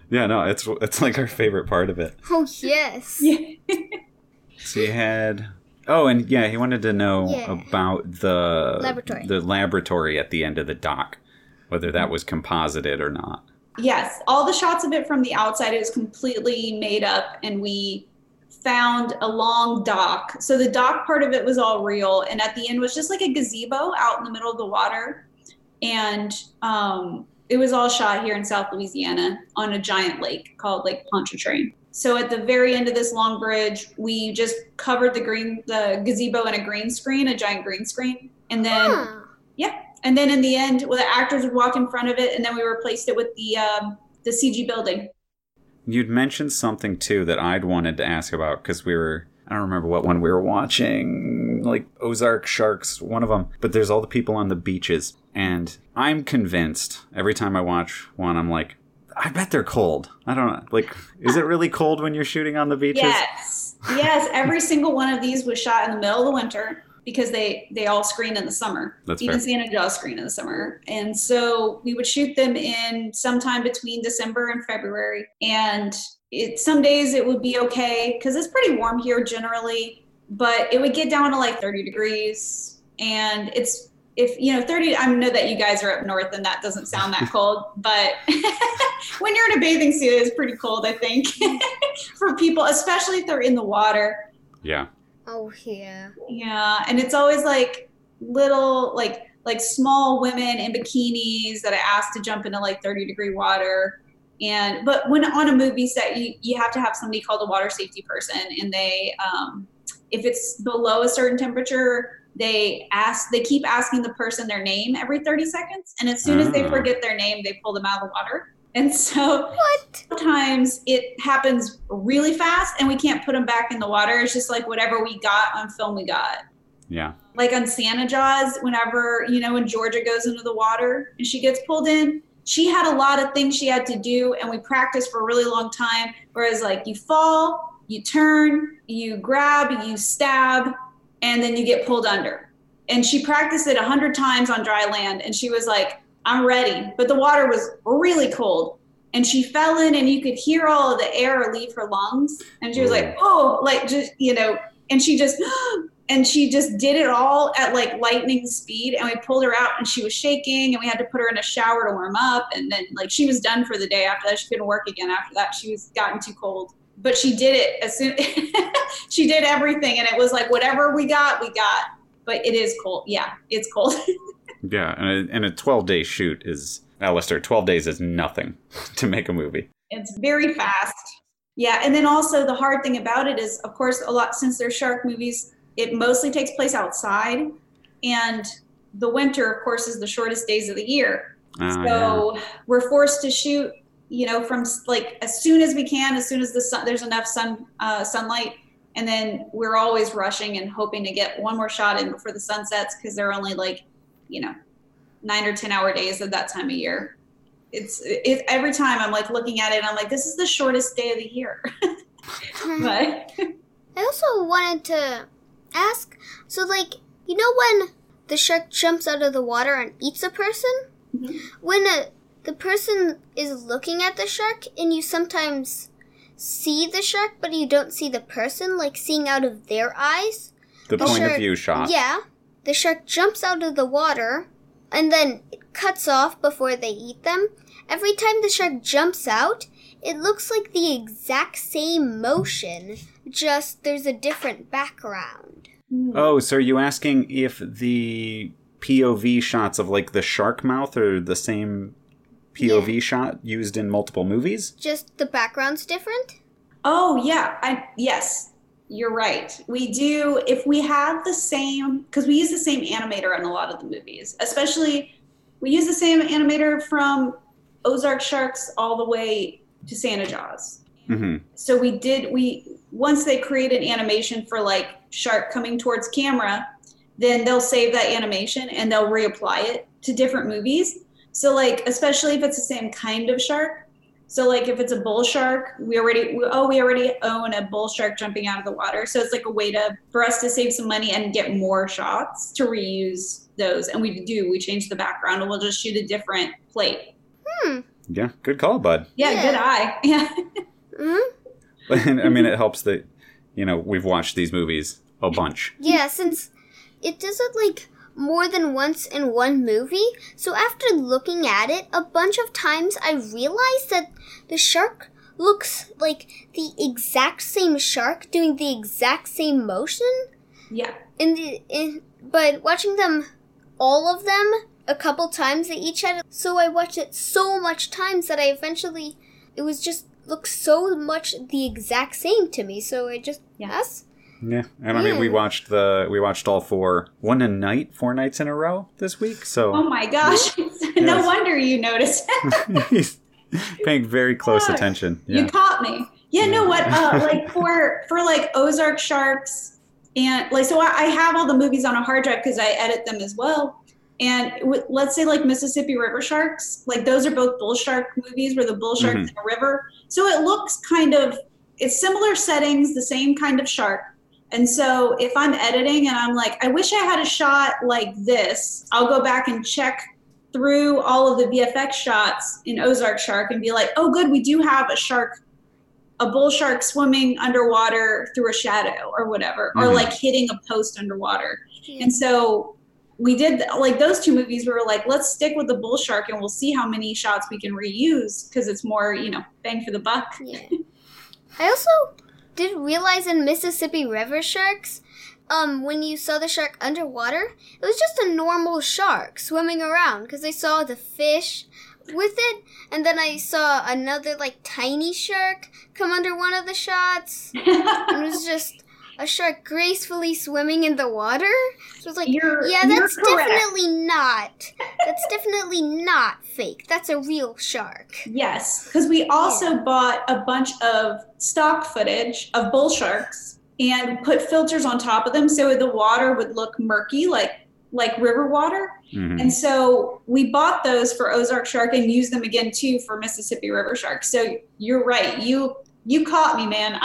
[SPEAKER 2] Yeah, no, it's it's like our favorite part of it.
[SPEAKER 1] Oh yes.
[SPEAKER 3] yeah.
[SPEAKER 2] So you had oh, and yeah, he wanted to know
[SPEAKER 1] Yeah.
[SPEAKER 2] about the
[SPEAKER 1] Laboratory.
[SPEAKER 2] the laboratory at the end of the dock, whether that was composited or not.
[SPEAKER 3] Yes, all the shots of it from the outside is completely made up, and we found a long dock. So the dock part of it was all real, and at the end was just like a gazebo out in the middle of the water, and um, it was all shot here in South Louisiana on a giant lake called Lake Pontchartrain. So at the very end of this long bridge, we just covered the green the gazebo in a green screen, a giant green screen, and then.
[SPEAKER 1] Huh.
[SPEAKER 3] And then in the end, well, the actors would walk in front of it, and then we replaced it with the um, the CG building.
[SPEAKER 2] You'd mentioned something too that I'd wanted to ask about because we were I don't remember what one we were watching, like Ozark Sharks, one of them. But there's all the people on the beaches, and I'm convinced every time I watch one, I'm like, I bet they're cold. I don't know, like, is it really cold when you're shooting on the beaches?
[SPEAKER 3] Yes, yes. Every single one of these was shot in the middle of the winter because they they all screen in the summer.
[SPEAKER 2] That's
[SPEAKER 3] Even
[SPEAKER 2] fair.
[SPEAKER 3] Santa Jaws screen in the summer, and so we would shoot them in sometime between December and February. And it some days it would be okay because it's pretty warm here generally, but it would get down to like 30 degrees, and it's if you know 30 i know that you guys are up north and that doesn't sound that (laughs) cold but (laughs) when you're in a bathing suit it's pretty cold i think (laughs) for people especially if they're in the water
[SPEAKER 2] Yeah.
[SPEAKER 1] Oh yeah.
[SPEAKER 3] yeah and it's always like little like like small women in bikinis that i asked to jump into like 30 degree water and but when on a movie set you, you have to have somebody called a water safety person and they um, if it's below a certain temperature they ask they keep asking the person their name every 30 seconds and as soon as they
[SPEAKER 2] Ah.
[SPEAKER 3] forget their name they pull them out of the water and so
[SPEAKER 1] What?
[SPEAKER 3] sometimes it happens really fast and we can't put them back in the water it's just like whatever we got on film we got
[SPEAKER 2] Yeah.
[SPEAKER 3] like on Santa Jaws, whenever, you know, when Georgia goes into the water and she gets pulled in, she had a lot of things she had to do and we practiced for a really long time. Whereas like you fall, you turn, you grab, you stab, and then you get pulled under. And she practiced it a hundred times on dry land and she was like, I'm ready. But the water was really cold. And she fell in and you could hear all of the air leave her lungs. And she was like, mm. oh, like just, you know, and she just (gasps) and she just did it all at like lightning speed and we pulled her out and she was shaking and we had to put her in a shower to warm up and then like she was done for the day after that she couldn't work again after that she was gotten too cold but she did it as soon (laughs) she did everything and it was like whatever we got we got. But it is cold. Yeah it's cold. (laughs)
[SPEAKER 2] Yeah. And a, and a 12 day shoot is, Alistair, 12 days is nothing (laughs) to make a movie.
[SPEAKER 3] it's very fast. Yeah and then also the hard thing about it is of course a lot since they're shark movies it mostly takes place outside and the winter of course is the shortest days of the year.
[SPEAKER 2] Ah,
[SPEAKER 3] so we're forced to shoot you know from like as soon as we can as soon as the sun there's enough sun uh, sunlight and then we're always rushing and hoping to get one more shot in before the sun sets because they're only like you know nine or ten hour days at that time of year it's it, every time i'm like looking at it i'm like this is the shortest day of the year (laughs) (laughs) but
[SPEAKER 1] I also wanted to ask so, like, you know, when the shark jumps out of the water and eats a person?
[SPEAKER 3] Mhm.
[SPEAKER 1] When a, the person is looking at the shark and you sometimes see the shark, but you don't see the person, like seeing out of their eyes.
[SPEAKER 2] The
[SPEAKER 1] The
[SPEAKER 2] point of view shot.
[SPEAKER 1] Yeah. The shark jumps out of the water and then it cuts off before they eat them. Every time the shark jumps out, it looks like the exact same motion, just there's a different background. Hmm.
[SPEAKER 2] Oh, so are you asking if the POV shots of like the shark mouth are the same POV shot used in multiple movies?
[SPEAKER 1] Just the background's different?
[SPEAKER 3] Oh yeah, I yes, you're right. We do if we have the same because we use the same animator in a lot of the movies. Especially we use the same animator from Ozark Sharks all the way to Santa Jaws.
[SPEAKER 2] hmm
[SPEAKER 3] So we did we once they create an animation for like shark coming towards camera, then they'll save that animation and they'll reapply it to different movies. So like especially if it's the same kind of shark. So like if it's a bull shark, we already we, oh we already own a bull shark jumping out of the water. So it's like a way to for us to save some money and get more shots to reuse those. And we do we change the background and we'll just shoot a different plate. Hmm.
[SPEAKER 2] Yeah, good call, bud.
[SPEAKER 3] Yeah,
[SPEAKER 1] Yeah.
[SPEAKER 3] good eye. (laughs) Yeah.
[SPEAKER 1] hmm
[SPEAKER 2] I mean, it helps that you know we've watched these movies a bunch.
[SPEAKER 1] Yeah, since it doesn't like more than once in one movie, so after looking at it a bunch of times, I realized that the shark looks like the exact same shark doing the exact same motion.
[SPEAKER 3] Yeah.
[SPEAKER 1] In the in, but watching them, all of them, a couple times they each had. So I watched it so much times that I eventually, it was just looked so much the exact same to me. So I just yes.
[SPEAKER 2] Yeah, and I mean, we watched the we watched all four one a night, four nights in a row this week. So
[SPEAKER 3] Oh my gosh. (laughs) no
[SPEAKER 2] Yes.
[SPEAKER 3] wonder you noticed.
[SPEAKER 2] he's (laughs) (laughs) paying very close attention.
[SPEAKER 3] You caught me. Yeah, no, what uh like for for like Ozark Sharks and like so I, I have all the movies on a hard drive because I edit them as well. And w- let's say like Mississippi River Sharks, like those are both bull shark movies where the bull shark's
[SPEAKER 2] Mhm.
[SPEAKER 3] in a river. So it looks kind of it's similar settings, the same kind of shark. And so if I'm editing and I'm like, I wish I had a shot like this, I'll go back and check through all of the VFX shots in Ozark Shark and be like, oh, good, we do have a shark, a bull shark swimming underwater through a shadow or whatever, or
[SPEAKER 2] Mhm.
[SPEAKER 3] like hitting a post underwater.
[SPEAKER 1] Yeah.
[SPEAKER 3] And so we did like those two movies. We were like, let's stick with the bull shark and we'll see how many shots we can reuse because it's more, you know, bang for the buck.
[SPEAKER 1] Yeah. I also did realize in Mississippi River sharks, um, when you saw the shark underwater, it was just a normal shark swimming around because I saw the fish with it, and then I saw another like tiny shark come under one of the shots. And (laughs) it was just a shark gracefully swimming in the water. So it was like,
[SPEAKER 3] You're-
[SPEAKER 1] yeah, that's definitely not. That's definitely not fake. That's a real shark.
[SPEAKER 3] Yes, because we also bought a bunch of stock footage of bull sharks and put filters on top of them so the water would look murky, like like river water.
[SPEAKER 2] Mhm.
[SPEAKER 3] And so we bought those for Ozark Shark and used them again too for Mississippi River Shark. So you're right. You you caught me, man.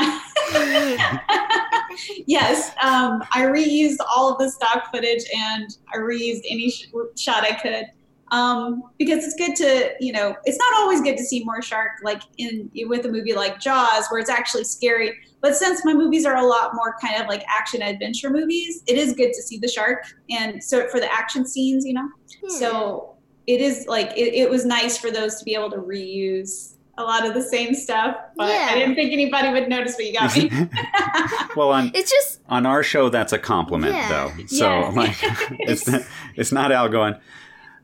[SPEAKER 3] (laughs) yes, um, I reused all of the stock footage and I reused any sh- shot I could um, because it's good to you know it's not always good to see more shark like in with a movie like Jaws where it's actually scary. But since my movies are a lot more kind of like action adventure movies, it is good to see the shark and so for the action scenes, you know. So it is like it, it was nice for those to be able to reuse a lot of the same stuff. But
[SPEAKER 1] Yeah.
[SPEAKER 3] I didn't think anybody would notice what you got me. (laughs)
[SPEAKER 2] well, on
[SPEAKER 1] it's just
[SPEAKER 2] on our show, that's a compliment,
[SPEAKER 1] Yeah.
[SPEAKER 2] though. So
[SPEAKER 3] Yeah. (laughs)
[SPEAKER 2] like, it's (laughs) not, it's not Al going.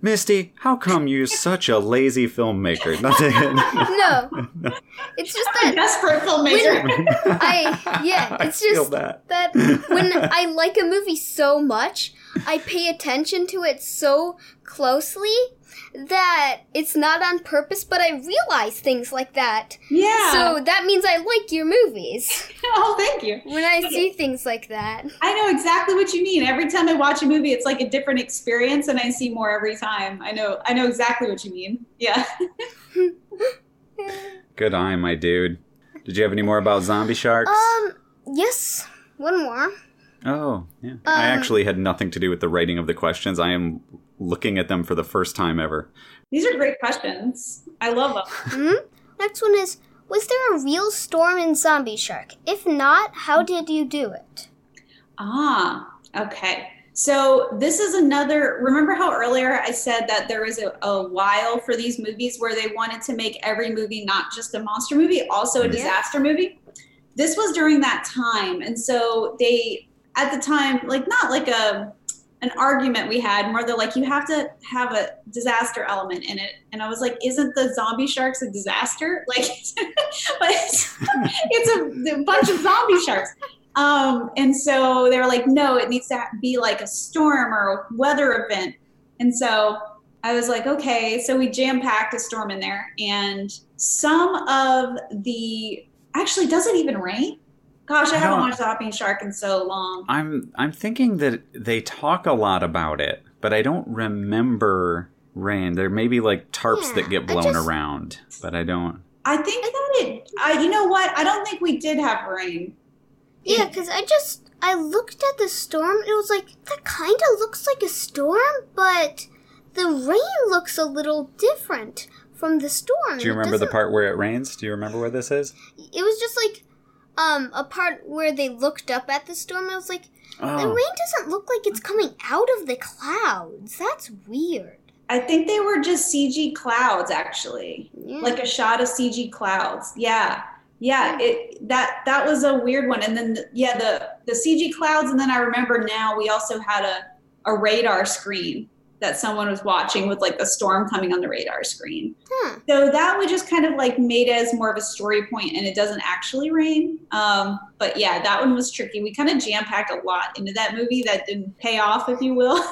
[SPEAKER 2] Misty, how come you're such a lazy filmmaker? Not
[SPEAKER 1] no. It's just
[SPEAKER 3] I'm
[SPEAKER 1] that
[SPEAKER 3] a desperate filmmaker.
[SPEAKER 1] I yeah,
[SPEAKER 2] I
[SPEAKER 1] it's
[SPEAKER 2] feel
[SPEAKER 1] just
[SPEAKER 2] that.
[SPEAKER 1] that when I like a movie so much, I pay attention to it so closely that it's not on purpose, but I realize things like that.
[SPEAKER 3] yeah.
[SPEAKER 1] So that means I like your movies (laughs)
[SPEAKER 3] oh, thank you.
[SPEAKER 1] when I see things like that.
[SPEAKER 3] I know exactly what you mean. Every time I watch a movie, it's like a different experience, and I see more every time. I know. I know exactly what you mean. Yeah. (laughs)
[SPEAKER 2] Good eye, my dude. Did you have any more about zombie sharks?
[SPEAKER 1] Um, yes, one more.
[SPEAKER 2] oh, yeah. I
[SPEAKER 1] um,
[SPEAKER 2] actually had nothing to do with the writing of the questions. I am looking at them for the first time ever.
[SPEAKER 3] These are great questions. I love them. (laughs)
[SPEAKER 1] hmm Next one is Was there a real storm in Zombie Shark? If not, how did you do it?
[SPEAKER 3] Ah, okay. So this is another. Remember how earlier I said that there was a, a while for these movies where they wanted to make every movie not just a monster movie, also a
[SPEAKER 1] Yeah.
[SPEAKER 3] disaster movie. This was during that time, and so they at the time like not like a an argument we had more they're like you have to have a disaster element in it and i was like isn't the zombie sharks a disaster (laughs) like but it's, (laughs) it's a, a bunch of zombie sharks um, and so they were like, no, it needs to be like a storm or a weather event. And so I was like, okay. So we jam packed a storm in there, and some of the actually does it even rain? Gosh, I
[SPEAKER 2] I
[SPEAKER 3] haven't
[SPEAKER 2] don't-
[SPEAKER 3] watched Hopping Shark in so long.
[SPEAKER 2] I'm I'm thinking that they talk a lot about it, but I don't remember rain. There may be like tarps
[SPEAKER 1] Yeah,
[SPEAKER 2] that get blown
[SPEAKER 1] just-
[SPEAKER 2] around, but I don't.
[SPEAKER 3] I think that it. I, you know what? I don't think we did have rain.
[SPEAKER 1] Yeah, because I just I looked at the storm. It was like that kind of looks like a storm, but the rain looks a little different from the storm.
[SPEAKER 2] Do you remember the part where it rains? Do you remember where this is?
[SPEAKER 1] It was just like um a part where they looked up at the storm. I was like, the
[SPEAKER 2] Oh,
[SPEAKER 1] rain doesn't look like it's coming out of the clouds. That's weird.
[SPEAKER 3] I think they were just CG clouds, actually.
[SPEAKER 1] Yeah.
[SPEAKER 3] like a shot of CG clouds. Yeah, yeah. It that that was a weird one. And then the, yeah, the the CG clouds. And then I remember now we also had a a radar screen that someone was watching with like the storm coming on the radar screen.
[SPEAKER 1] Huh.
[SPEAKER 3] So that we just kind of like made it as more of a story point, and it doesn't actually rain. Um, but yeah, that one was tricky. We kind of jam packed a lot into that movie that didn't pay off, if you will.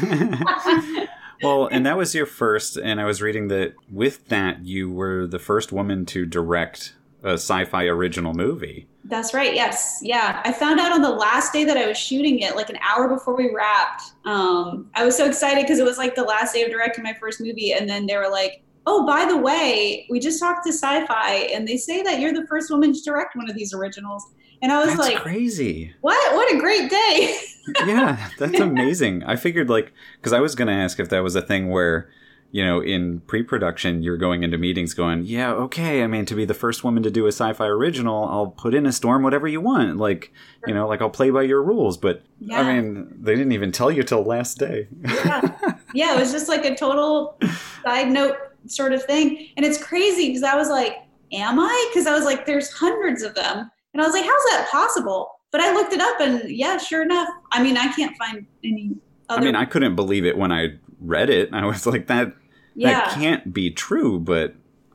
[SPEAKER 3] (laughs) (laughs)
[SPEAKER 2] well, and that was your first. And I was reading that with that, you were the first woman to direct a sci-fi original movie.
[SPEAKER 3] That's right. Yes. Yeah. I found out on the last day that I was shooting it, like an hour before we wrapped. Um, I was so excited because it was like the last day of directing my first movie. And then they were like, oh, by the way, we just talked to sci fi and they say that you're the first woman to direct one of these originals. And I was
[SPEAKER 2] That's
[SPEAKER 3] like,
[SPEAKER 2] crazy.
[SPEAKER 3] what? What a great day.
[SPEAKER 2] yeah, (laughs) that's amazing. I figured like because I was going to ask if that was a thing where you know in pre-production you're going into meetings going, yeah, okay. I mean, to be the first woman to do a sci-fi original, I'll put in a storm, whatever you want. Like you know, like I'll play by your rules. But
[SPEAKER 3] Yeah.
[SPEAKER 2] I mean, they didn't even tell you till last day.
[SPEAKER 3] yeah. yeah, it was just like a total side note sort of thing. And it's crazy because I was like, am I? Because I was like, there's hundreds of them. And I was like, how's that possible? But I looked it up and yeah, sure enough. I mean, I can't find any other.
[SPEAKER 2] I mean, I couldn't believe it when I read it. I was like, that
[SPEAKER 3] yeah.
[SPEAKER 2] that can't be true. But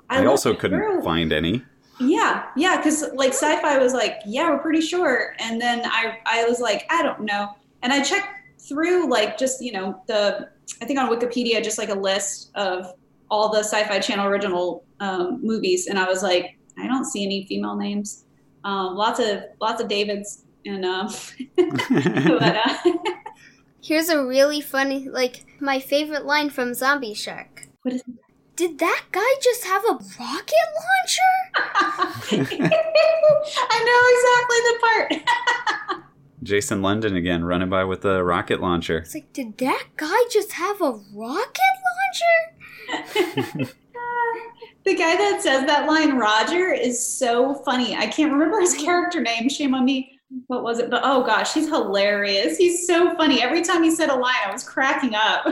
[SPEAKER 2] I,
[SPEAKER 3] looked
[SPEAKER 2] also couldn't
[SPEAKER 3] through.
[SPEAKER 2] find any.
[SPEAKER 3] Yeah, yeah, because like sci-fi was like, yeah, we're pretty sure, and then I I was like, I don't know, and I checked through like just you know the I think on Wikipedia just like a list of all the Sci-Fi Channel original um, movies, and I was like, I don't see any female names. Um, lots of lots of Davids, and um, (laughs) but uh, (laughs)
[SPEAKER 1] Here's a really funny, like my favorite line from Zombie Shark.
[SPEAKER 3] What is?
[SPEAKER 1] Did that guy just have a rocket launcher? (laughs) (laughs)
[SPEAKER 3] I know exactly the part. (laughs)
[SPEAKER 2] Jason London again, running by with a rocket launcher.
[SPEAKER 1] It's like, did that guy just have a rocket launcher?
[SPEAKER 3] The guy that says that line, Roger, is so funny. I can't remember his character name. Shame on me. What was it? But oh gosh, he's hilarious. He's so funny. Every time he said a line, I was cracking up.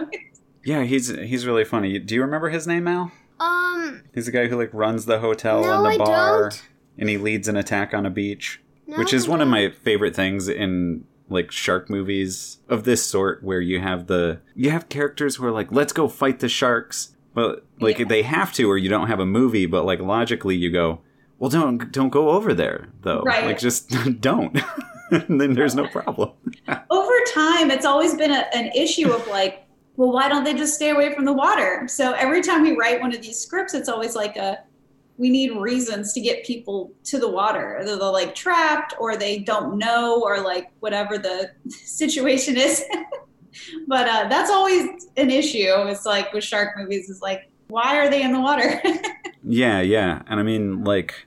[SPEAKER 2] Yeah, he's he's really funny. Do you remember his name, Al?
[SPEAKER 1] Um,
[SPEAKER 2] He's the guy who like runs the hotel
[SPEAKER 1] no,
[SPEAKER 2] and the
[SPEAKER 1] I
[SPEAKER 2] bar,
[SPEAKER 1] don't.
[SPEAKER 2] and he leads an attack on a beach,
[SPEAKER 1] No,
[SPEAKER 2] which is
[SPEAKER 1] I
[SPEAKER 2] one of
[SPEAKER 1] don't.
[SPEAKER 2] my favorite things in like shark movies of this sort, where you have the you have characters who are like, "Let's go fight the sharks," but like
[SPEAKER 3] Yeah.
[SPEAKER 2] they have to, or you don't have a movie. But like logically, you go, "Well, don't don't go over there though.
[SPEAKER 3] Right.
[SPEAKER 2] Like just (laughs) don't." (laughs) and then there's no problem. (laughs)
[SPEAKER 3] Over time, it's always been a, an issue of like, well, why don't they just stay away from the water? So every time we write one of these scripts, it's always like a we need reasons to get people to the water. Either they're like trapped or they don't know or like whatever the (laughs) situation is. (laughs) but uh, that's always an issue. It's like with shark movies, is like, why are they in the water? (laughs)
[SPEAKER 2] Yeah, yeah. And I mean like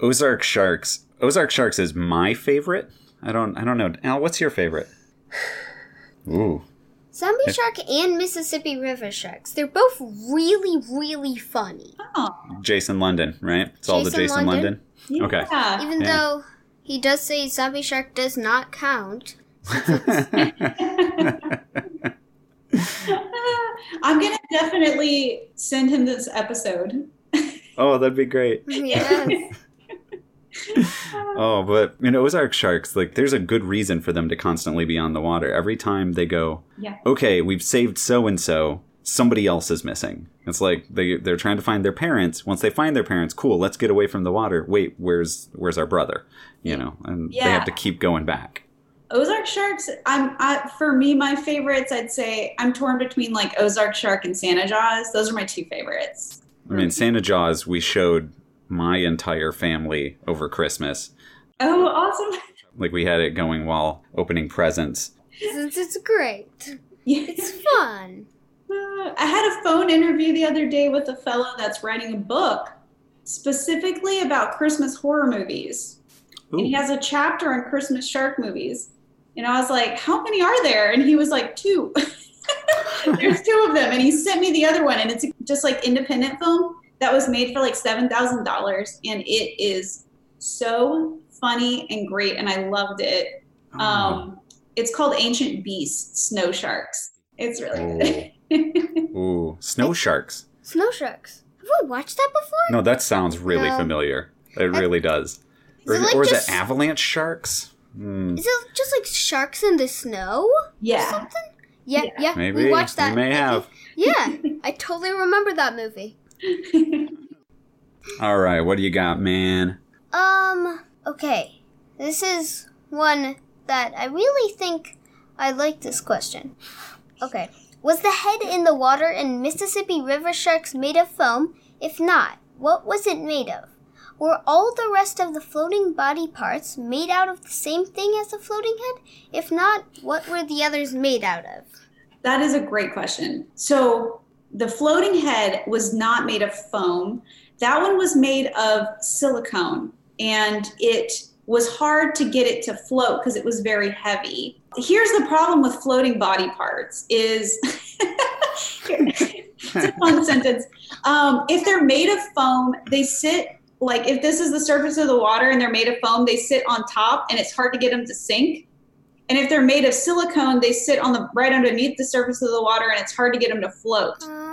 [SPEAKER 2] Ozark Sharks. Ozark Sharks is my favorite. I don't I don't know. Al, what's your favorite? Ooh.
[SPEAKER 1] Zombie Shark and Mississippi River Sharks. They're both really, really funny.
[SPEAKER 3] Oh,
[SPEAKER 2] Jason London, right? It's all the
[SPEAKER 1] Jason
[SPEAKER 2] Jason
[SPEAKER 1] London.
[SPEAKER 2] London. Okay.
[SPEAKER 3] yeah.
[SPEAKER 1] Even
[SPEAKER 2] Yeah.
[SPEAKER 1] though he does say Zombie Shark does not count. (laughs)
[SPEAKER 3] I'm gonna definitely send him this episode.
[SPEAKER 2] oh, that'd be great. (laughs)
[SPEAKER 1] Yes.
[SPEAKER 2] Oh, but in Ozark Sharks, like there's a good reason for them to constantly be on the water. Every time they go,
[SPEAKER 3] Yeah.
[SPEAKER 2] okay, we've saved so and so, somebody else is missing. It's like they they're trying to find their parents. Once they find their parents, cool, let's get away from the water. Wait, where's where's our brother? You know, and they have to keep going back.
[SPEAKER 3] Ozark Sharks. I'm I, for me, my favorites. I'd say I'm torn between like Ozark Shark and Santa Jaws. Those are my two favorites.
[SPEAKER 2] I mean, Santa Jaws, we showed my entire family over Christmas.
[SPEAKER 3] Oh, awesome!
[SPEAKER 2] Like we had it going while opening presents.
[SPEAKER 1] It's, it's great.
[SPEAKER 3] Yeah.
[SPEAKER 1] It's fun.
[SPEAKER 3] Uh, I had a phone interview the other day with a fellow that's writing a book specifically about Christmas horror movies. And he has a chapter on Christmas shark movies. And I was like, How many are there? And he was like, Two. (laughs) There's two of them. And he sent me the other one. And it's just like independent film that was made for like $7,000. And it is so funny and great. And I loved it.
[SPEAKER 2] Oh.
[SPEAKER 3] Um, it's called Ancient Beasts Snow Sharks. It's really good.
[SPEAKER 2] Ooh. (laughs) Ooh, snow sharks.
[SPEAKER 1] Snow Sharks. Have we watched that before?
[SPEAKER 2] No, that sounds really
[SPEAKER 1] No.
[SPEAKER 2] familiar. It really does. Or,
[SPEAKER 1] Is it like
[SPEAKER 2] or is
[SPEAKER 1] just-
[SPEAKER 2] it avalanche sharks? Hmm.
[SPEAKER 1] Is it just like sharks in the snow?
[SPEAKER 3] yeah.
[SPEAKER 1] Something? Yeah,
[SPEAKER 3] Yeah.
[SPEAKER 1] yeah.
[SPEAKER 2] Maybe
[SPEAKER 1] we watched that.
[SPEAKER 2] We may have.
[SPEAKER 1] Yeah, I totally remember that movie. (laughs)
[SPEAKER 2] All right, what do you got, man?
[SPEAKER 1] Um, okay. This is one that I really think I like this question. Okay. Was the head in the water in Mississippi River Sharks made of foam? If not, what was it made of? Were all the rest of the floating body parts made out of the same thing as the floating head? If not, what were the others made out of?
[SPEAKER 3] That is a great question. So the floating head was not made of foam. That one was made of silicone and it was hard to get it to float because it was very heavy. Here's the problem with floating body parts is it's a fun sentence. Um, if they're made of foam, they sit like if this is the surface of the water and they're made of foam, they sit on top and it's hard to get them to sink. And if they're made of silicone, they sit on the right underneath the surface of the water and it's hard to get them to float.
[SPEAKER 1] Mm.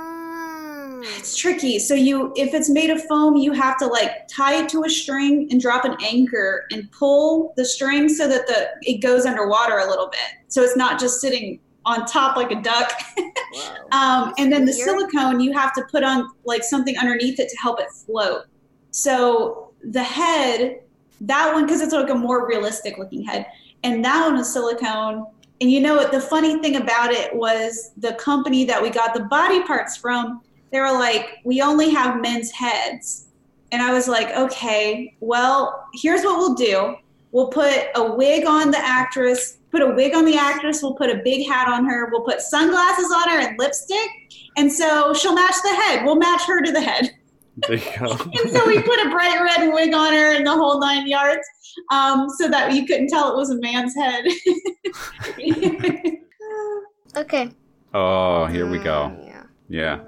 [SPEAKER 3] It's tricky. So you if it's made of foam, you have to like tie it to a string and drop an anchor and pull the string so that the it goes underwater a little bit. So it's not just sitting on top like a duck. (laughs) Um, and then the silicone, you have to put on like something underneath it to help it float. So the head, that one, because it's like a more realistic looking head, and that one was silicone. And you know what? The funny thing about it was the company that we got the body parts from, they were like, we only have men's heads. And I was like, okay, well, here's what we'll do. We'll put a wig on the actress, put a wig on the actress, we'll put a big hat on her, we'll put sunglasses on her and lipstick. And so she'll match the head. We'll match her to the head.
[SPEAKER 2] There you go. (laughs)
[SPEAKER 3] And so we put a bright red wig on her and the whole nine yards um, so that you couldn't tell it was a man's head. (laughs)
[SPEAKER 1] Okay.
[SPEAKER 2] oh, here we go.
[SPEAKER 1] Mm, yeah.
[SPEAKER 2] Yeah.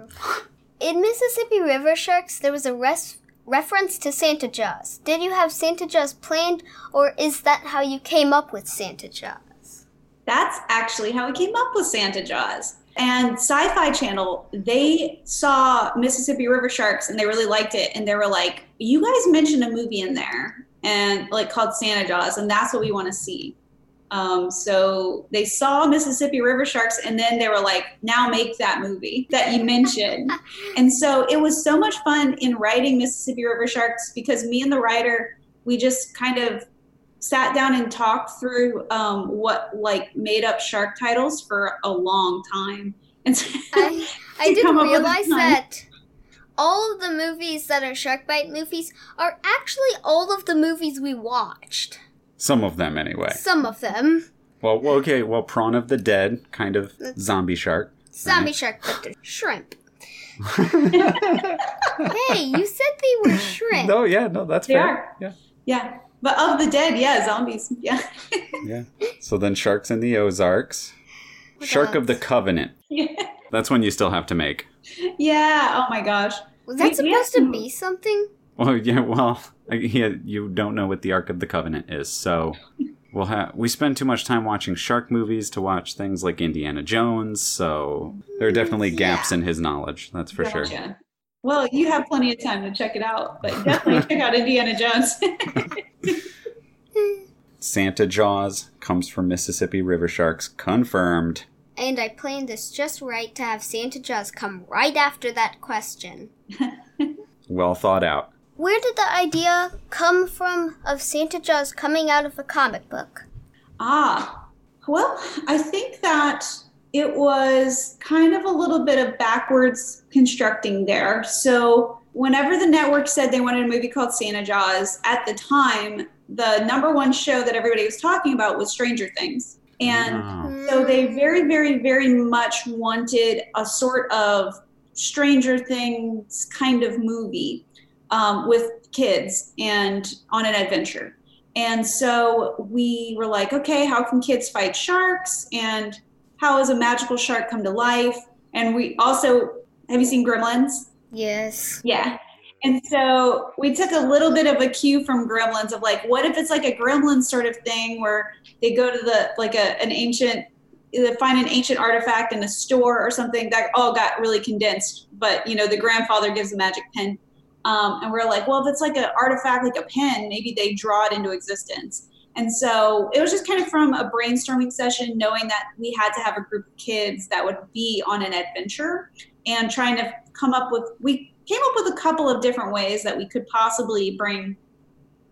[SPEAKER 1] In Mississippi River Sharks, there was a res- reference to Santa Jaws. Did you have Santa Jaws planned, or is that how you came up with Santa Jaws?
[SPEAKER 3] That's actually how we came up with Santa Jaws. And Sci Fi Channel, they saw Mississippi River Sharks and they really liked it. And they were like, You guys mentioned a movie in there and like called Santa Jaws, and that's what we want to see. Um, so they saw Mississippi River Sharks and then they were like, Now make that movie that you mentioned. (laughs) and so it was so much fun in writing Mississippi River Sharks because me and the writer, we just kind of sat down and talked through um, what like made up shark titles for a long time. And so, (laughs)
[SPEAKER 1] I, I didn't
[SPEAKER 3] come up with a
[SPEAKER 1] realize that all of the movies that are Shark Bite movies are actually all of the movies we watched.
[SPEAKER 2] Some of them, anyway.
[SPEAKER 1] Some of them.
[SPEAKER 2] Well, well, okay. Well, Prawn of the Dead, kind of zombie shark.
[SPEAKER 1] Zombie shark, but shrimp. (laughs) Hey, you said they were (laughs) shrimp.
[SPEAKER 2] No, yeah, no, that's
[SPEAKER 3] They
[SPEAKER 2] fair.
[SPEAKER 3] are.
[SPEAKER 2] Yeah,
[SPEAKER 3] yeah, but of the dead, yeah, zombies, yeah. (laughs)
[SPEAKER 2] yeah. So then sharks in the Ozarks. Shark of the Covenant.
[SPEAKER 3] Yeah.
[SPEAKER 2] That's one you still have to make.
[SPEAKER 3] yeah. Oh my gosh.
[SPEAKER 1] Was that
[SPEAKER 3] We- we
[SPEAKER 1] supposed to
[SPEAKER 3] to-
[SPEAKER 1] be something?
[SPEAKER 2] Well, yeah, well, I- yeah, you don't know what the Ark of the Covenant is, so we'll have we spend too much time watching shark movies to watch things like Indiana Jones, so there are definitely gaps in his knowledge. That's for sure.
[SPEAKER 3] Gotcha. Well, you have plenty of time to check it out, but definitely (laughs) check out Indiana Jones.
[SPEAKER 2] Santa Jaws comes from Mississippi River sharks, confirmed.
[SPEAKER 1] And I planned this just right to have Santa Jaws come right after that question. (laughs)
[SPEAKER 2] Well thought out.
[SPEAKER 1] Where did the idea come from of Santa Jaws coming out of a comic book?
[SPEAKER 3] ah, well, I think that it was kind of a little bit of backwards constructing there. So, whenever the network said they wanted a movie called Santa Jaws, at the time, the number one show that everybody was talking about was Stranger Things. And
[SPEAKER 2] Wow.
[SPEAKER 3] So they very, very, very much wanted a sort of Stranger Things kind of movie um, with kids and on an adventure. And so we were like, okay, how can kids fight sharks? And how does a magical shark come to life? And we also, have you seen Gremlins?
[SPEAKER 1] Yes.
[SPEAKER 3] Yeah. And so we took a little bit of a cue from Gremlins of like, what if it's like a Gremlin sort of thing where they go to the like a an ancient, they find an ancient artifact in a store or something that all got really condensed, but you know the grandfather gives a magic pen, um, and we're like, well, if it's like an artifact like a pen, maybe they draw it into existence. And so it was just kind of from a brainstorming session, knowing that we had to have a group of kids that would be on an adventure and trying to come up with we came up with a couple of different ways that we could possibly bring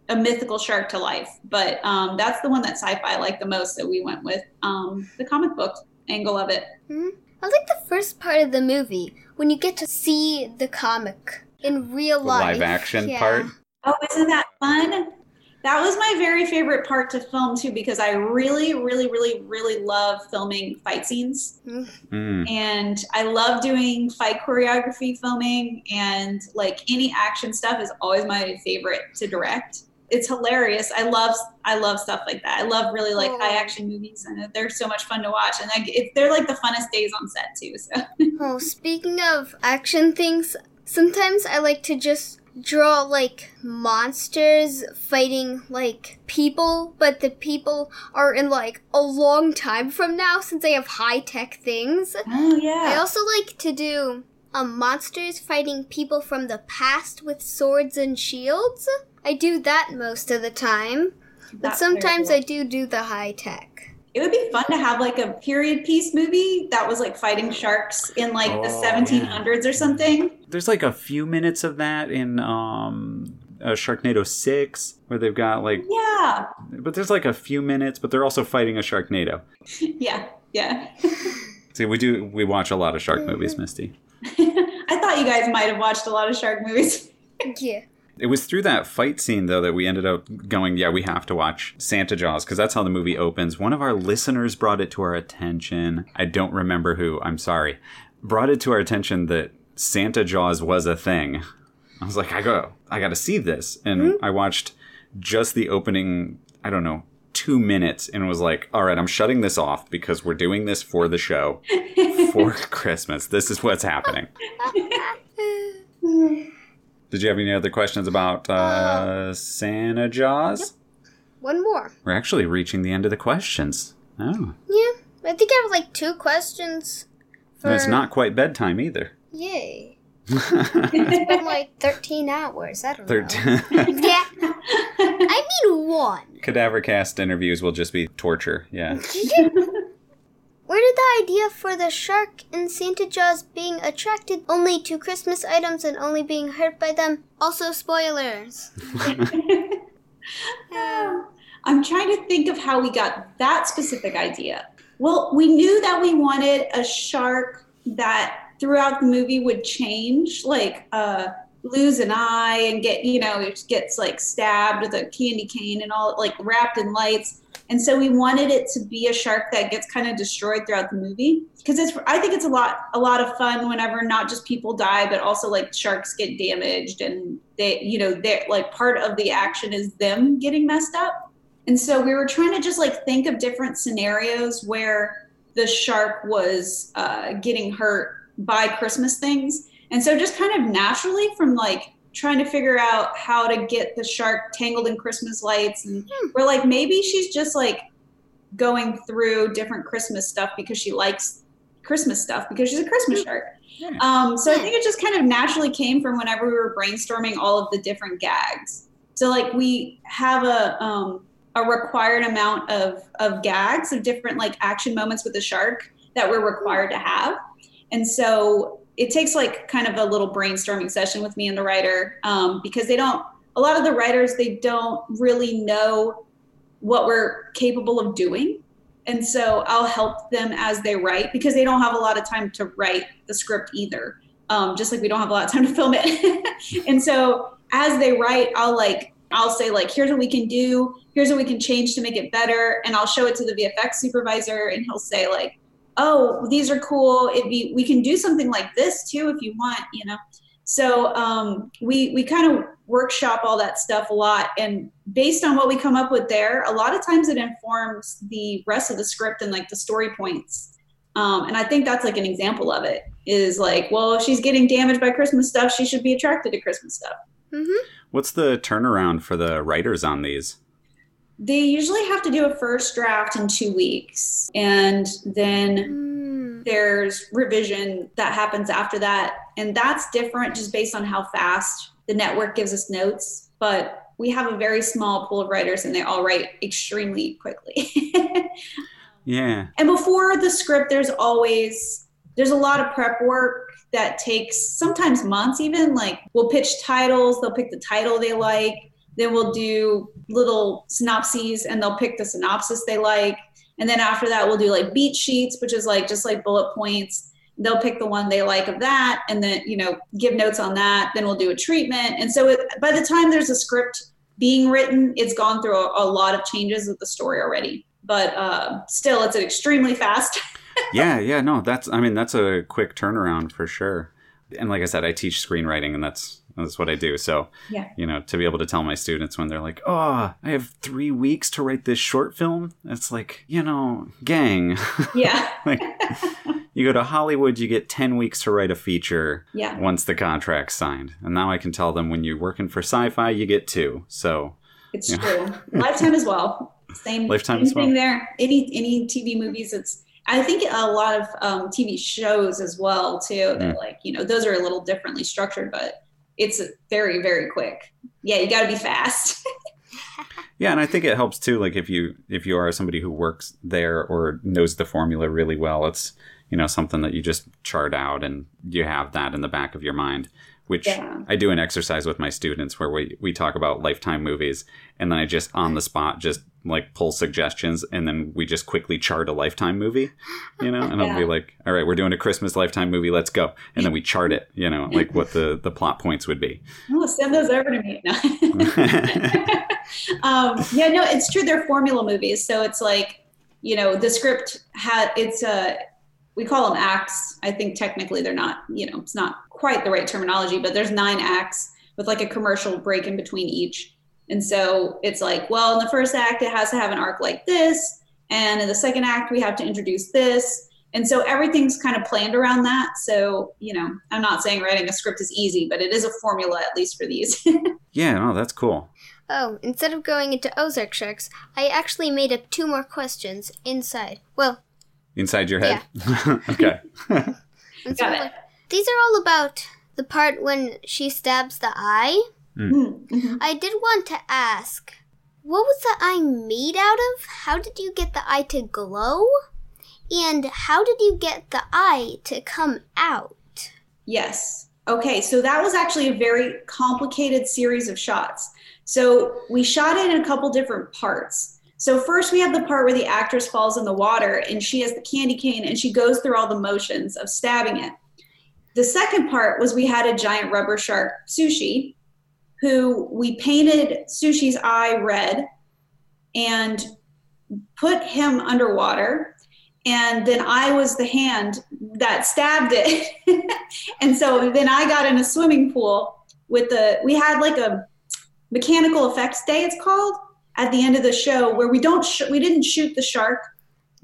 [SPEAKER 3] a mythical shark to life but um, that's the one that sci-fi liked the most that we went with um, the comic book angle of it
[SPEAKER 1] I like the first part of the movie when you get to see the comic in real
[SPEAKER 2] The
[SPEAKER 1] life.
[SPEAKER 2] live action
[SPEAKER 1] Yeah.
[SPEAKER 2] part.
[SPEAKER 3] oh isn't that fun that was my very favorite part to film too because i really really really really love filming fight scenes
[SPEAKER 2] Mm.
[SPEAKER 3] and I love doing fight choreography filming and like any action stuff is always my favorite to direct. It's hilarious. I love I love stuff like that. I love really like high action movies and they're so much fun to watch and like it, they're like the funnest days on set too. So
[SPEAKER 1] Oh, speaking of action things, sometimes I like to just draw like monsters fighting like people, but the people are in like a long time from now since they have high tech things.
[SPEAKER 3] Oh yeah.
[SPEAKER 1] I also like to do um, monsters fighting people from the past with swords and shields. I do that most of the time, but
[SPEAKER 3] That's
[SPEAKER 1] sometimes
[SPEAKER 3] cool.
[SPEAKER 1] I do do the high tech.
[SPEAKER 3] It would be fun to have like a period piece movie that was like fighting sharks in like the
[SPEAKER 2] Oh,
[SPEAKER 3] 1700s or something.
[SPEAKER 2] There's like a few minutes of that in um, uh, Sharknado 6 where they've got like,
[SPEAKER 3] Yeah.
[SPEAKER 2] but there's like a few minutes, but they're also fighting a Sharknado. (laughs)
[SPEAKER 3] Yeah. Yeah. (laughs)
[SPEAKER 2] See, we do, we watch a lot of shark movies, Misty. (laughs)
[SPEAKER 3] I thought you guys might have watched a lot of shark movies.
[SPEAKER 1] Yeah.
[SPEAKER 2] It was through that fight scene, though, that we ended up going, yeah, we have to watch Santa Jaws, because that's how the movie opens. One of our listeners brought it to our attention. I don't remember who, I'm sorry. Brought it to our attention that Santa Jaws was a thing. I was like, I go, I gotta see this. And mm-hmm. I watched just the opening, I don't know, two minutes and was like, all right, I'm shutting this off because we're doing this for the show (laughs) for Christmas. This is what's happening. (laughs) Did you have any other questions about uh, Santa Jaws? Yep.
[SPEAKER 1] One more.
[SPEAKER 2] We're actually reaching the end of the questions. Oh,
[SPEAKER 1] Yeah. I think I have like two questions.
[SPEAKER 2] and it's not quite bedtime either.
[SPEAKER 1] Yay. (laughs) It's been like 13 hours. I don't
[SPEAKER 2] Thirteen
[SPEAKER 1] know. (laughs) Yeah. I mean one.
[SPEAKER 2] cadaver cast interviews will just be torture. Yeah. (laughs)
[SPEAKER 1] Where did the idea for the shark in Santa Jaws being attracted only to Christmas items and only being hurt by them? Also, spoilers. (laughs)
[SPEAKER 3] I'm trying to think of how we got that specific idea. Well, we knew that we wanted a shark that throughout the movie would change, like uh, lose an eye and get, you know, it gets like stabbed with a candy cane and all, like wrapped in lights. And so we wanted it to be a shark that gets kind of destroyed throughout the movie because it's. I think it's a lot, a lot of fun whenever not just people die, but also like sharks get damaged and they, you know, they're like part of the action is them getting messed up. And so we were trying to just like think of different scenarios where the shark was uh, getting hurt by Christmas things. And so just kind of naturally from like trying to figure out how to get the shark tangled in Christmas lights. And
[SPEAKER 1] Hmm.
[SPEAKER 3] we're like, maybe she's just like going through different Christmas stuff because she likes Christmas stuff because she's a Christmas shark.
[SPEAKER 2] Yeah.
[SPEAKER 3] Um, so I think it just kind of naturally came from whenever we were brainstorming all of the different gags. So like we have a um, a required amount of of gags of different like action moments with the shark that we're required to have, and so it takes like kind of a little brainstorming session with me and the writer um, because they don't. A lot of the writers they don't really know what we're capable of doing. And so I'll help them as they write because they don't have a lot of time to write the script either. Um, just like we don't have a lot of time to film it. (laughs) and so as they write, I'll like, I'll say like, here's what we can do. Here's what we can change to make it better. And I'll show it to the VFX supervisor and he'll say like, oh, these are cool. It'd be, we can do something like this too, if you want, you know? So um, we, we kind of workshop all that stuff a lot. And based on what we come up with there, a lot of times it informs the rest of the script and like the story points. Um, and I think that's like an example of it is like, well, if she's getting damaged by Christmas stuff, she should be attracted to Christmas stuff.
[SPEAKER 1] Mm-hmm.
[SPEAKER 2] What's the turnaround for the writers on these?
[SPEAKER 3] They usually have to do a first draft in two weeks. And then
[SPEAKER 1] Mm.
[SPEAKER 3] there's revision that happens after that. And that's different just based on how fast the network gives us notes. But we have a very small pool of writers and they all write extremely quickly. (laughs)
[SPEAKER 2] Yeah.
[SPEAKER 3] and before the script there's always there's a lot of prep work that takes sometimes months even like we'll pitch titles they'll pick the title they like then we'll do little synopses and they'll pick the synopsis they like. And then after that we'll do like beat sheets which is like just like bullet points. They'll pick the one they like of that and then you know give notes on that. Then we'll do a treatment. And so it, by the time there's a script being written it's gone through a, a lot of changes with the story already. But uh, still it's an extremely fast. (laughs)
[SPEAKER 2] Yeah, yeah, no, that's I mean that's a quick turnaround for sure. And like I said, I teach screenwriting and that's that's what I do. So,
[SPEAKER 3] Yeah.
[SPEAKER 2] you know, to be able to tell my students when they're like, "Oh, I have 3 weeks to write this short film." It's like, you know, gang. (laughs)
[SPEAKER 3] yeah
[SPEAKER 2] like you go to Hollywood, you get 10 weeks to write a feature
[SPEAKER 3] yeah
[SPEAKER 2] once the contract's signed. And now I can tell them when you're working for sci-fi, you get 2. So,
[SPEAKER 3] It's true. (laughs) Lifetime as well. Same,
[SPEAKER 2] Lifetime
[SPEAKER 3] same
[SPEAKER 2] as well.
[SPEAKER 3] thing there. Any any TV movies, it's I think a lot of um, TV shows as well too. That
[SPEAKER 2] Mm.
[SPEAKER 3] like you know those are a little differently structured, but it's very very quick. Yeah, you got to be fast. (laughs)
[SPEAKER 2] Yeah, and I think it helps too. Like if you if you are somebody who works there or knows the formula really well, it's you know something that you just chart out and you have that in the back of your mind. Which
[SPEAKER 3] Yeah.
[SPEAKER 2] I do an exercise with my students where we we talk about lifetime movies, and then I just on the spot just like pull suggestions, and then we just quickly chart a lifetime movie, you know. And I'll be like, all right, we're doing a Christmas lifetime movie, let's go, and then we chart it, you know, like what the the plot points would be.
[SPEAKER 3] oh, send those over to me. No. (laughs) um, yeah, no, it's true. They're formula movies, so it's like you know the script had it's a we call them acts. I think technically they're not. You know, it's not quite the right terminology, but there's nine acts with like a commercial break in between each. And so it's like, well, in the first act, it has to have an arc like this, and in the second act, we have to introduce this. And so everything's kind of planned around that. So, you know, I'm not saying writing a script is easy, but it is a formula, at least for these. (laughs)
[SPEAKER 2] yeah, no, that's cool.
[SPEAKER 1] Oh, instead of going into Ozark Sharks, I actually made up two more questions inside. Well,
[SPEAKER 2] Inside your head. Yeah. (laughs)
[SPEAKER 1] okay. (laughs)
[SPEAKER 3] Got
[SPEAKER 1] so,
[SPEAKER 3] it.
[SPEAKER 1] like, these are all about the part when she stabs the eye.
[SPEAKER 3] Mhm.
[SPEAKER 1] I did want to ask, what was the eye made out of? How did you get the eye to glow? And how did you get the eye to come out?
[SPEAKER 3] Yes. Okay, so that was actually a very complicated series of shots. So we shot it in a couple different parts. So first we have the part where the actress falls in the water and she has the candy cane and she goes through all the motions of stabbing it. The second part was we had a giant rubber shark, Sushi, who we painted Sushi's eye red and put him underwater. And then I was the hand that stabbed it. (laughs) and so then I got in a swimming pool with the, we had like a mechanical effects day, it's called, at the end of the show where we don't, sh- we didn't shoot the shark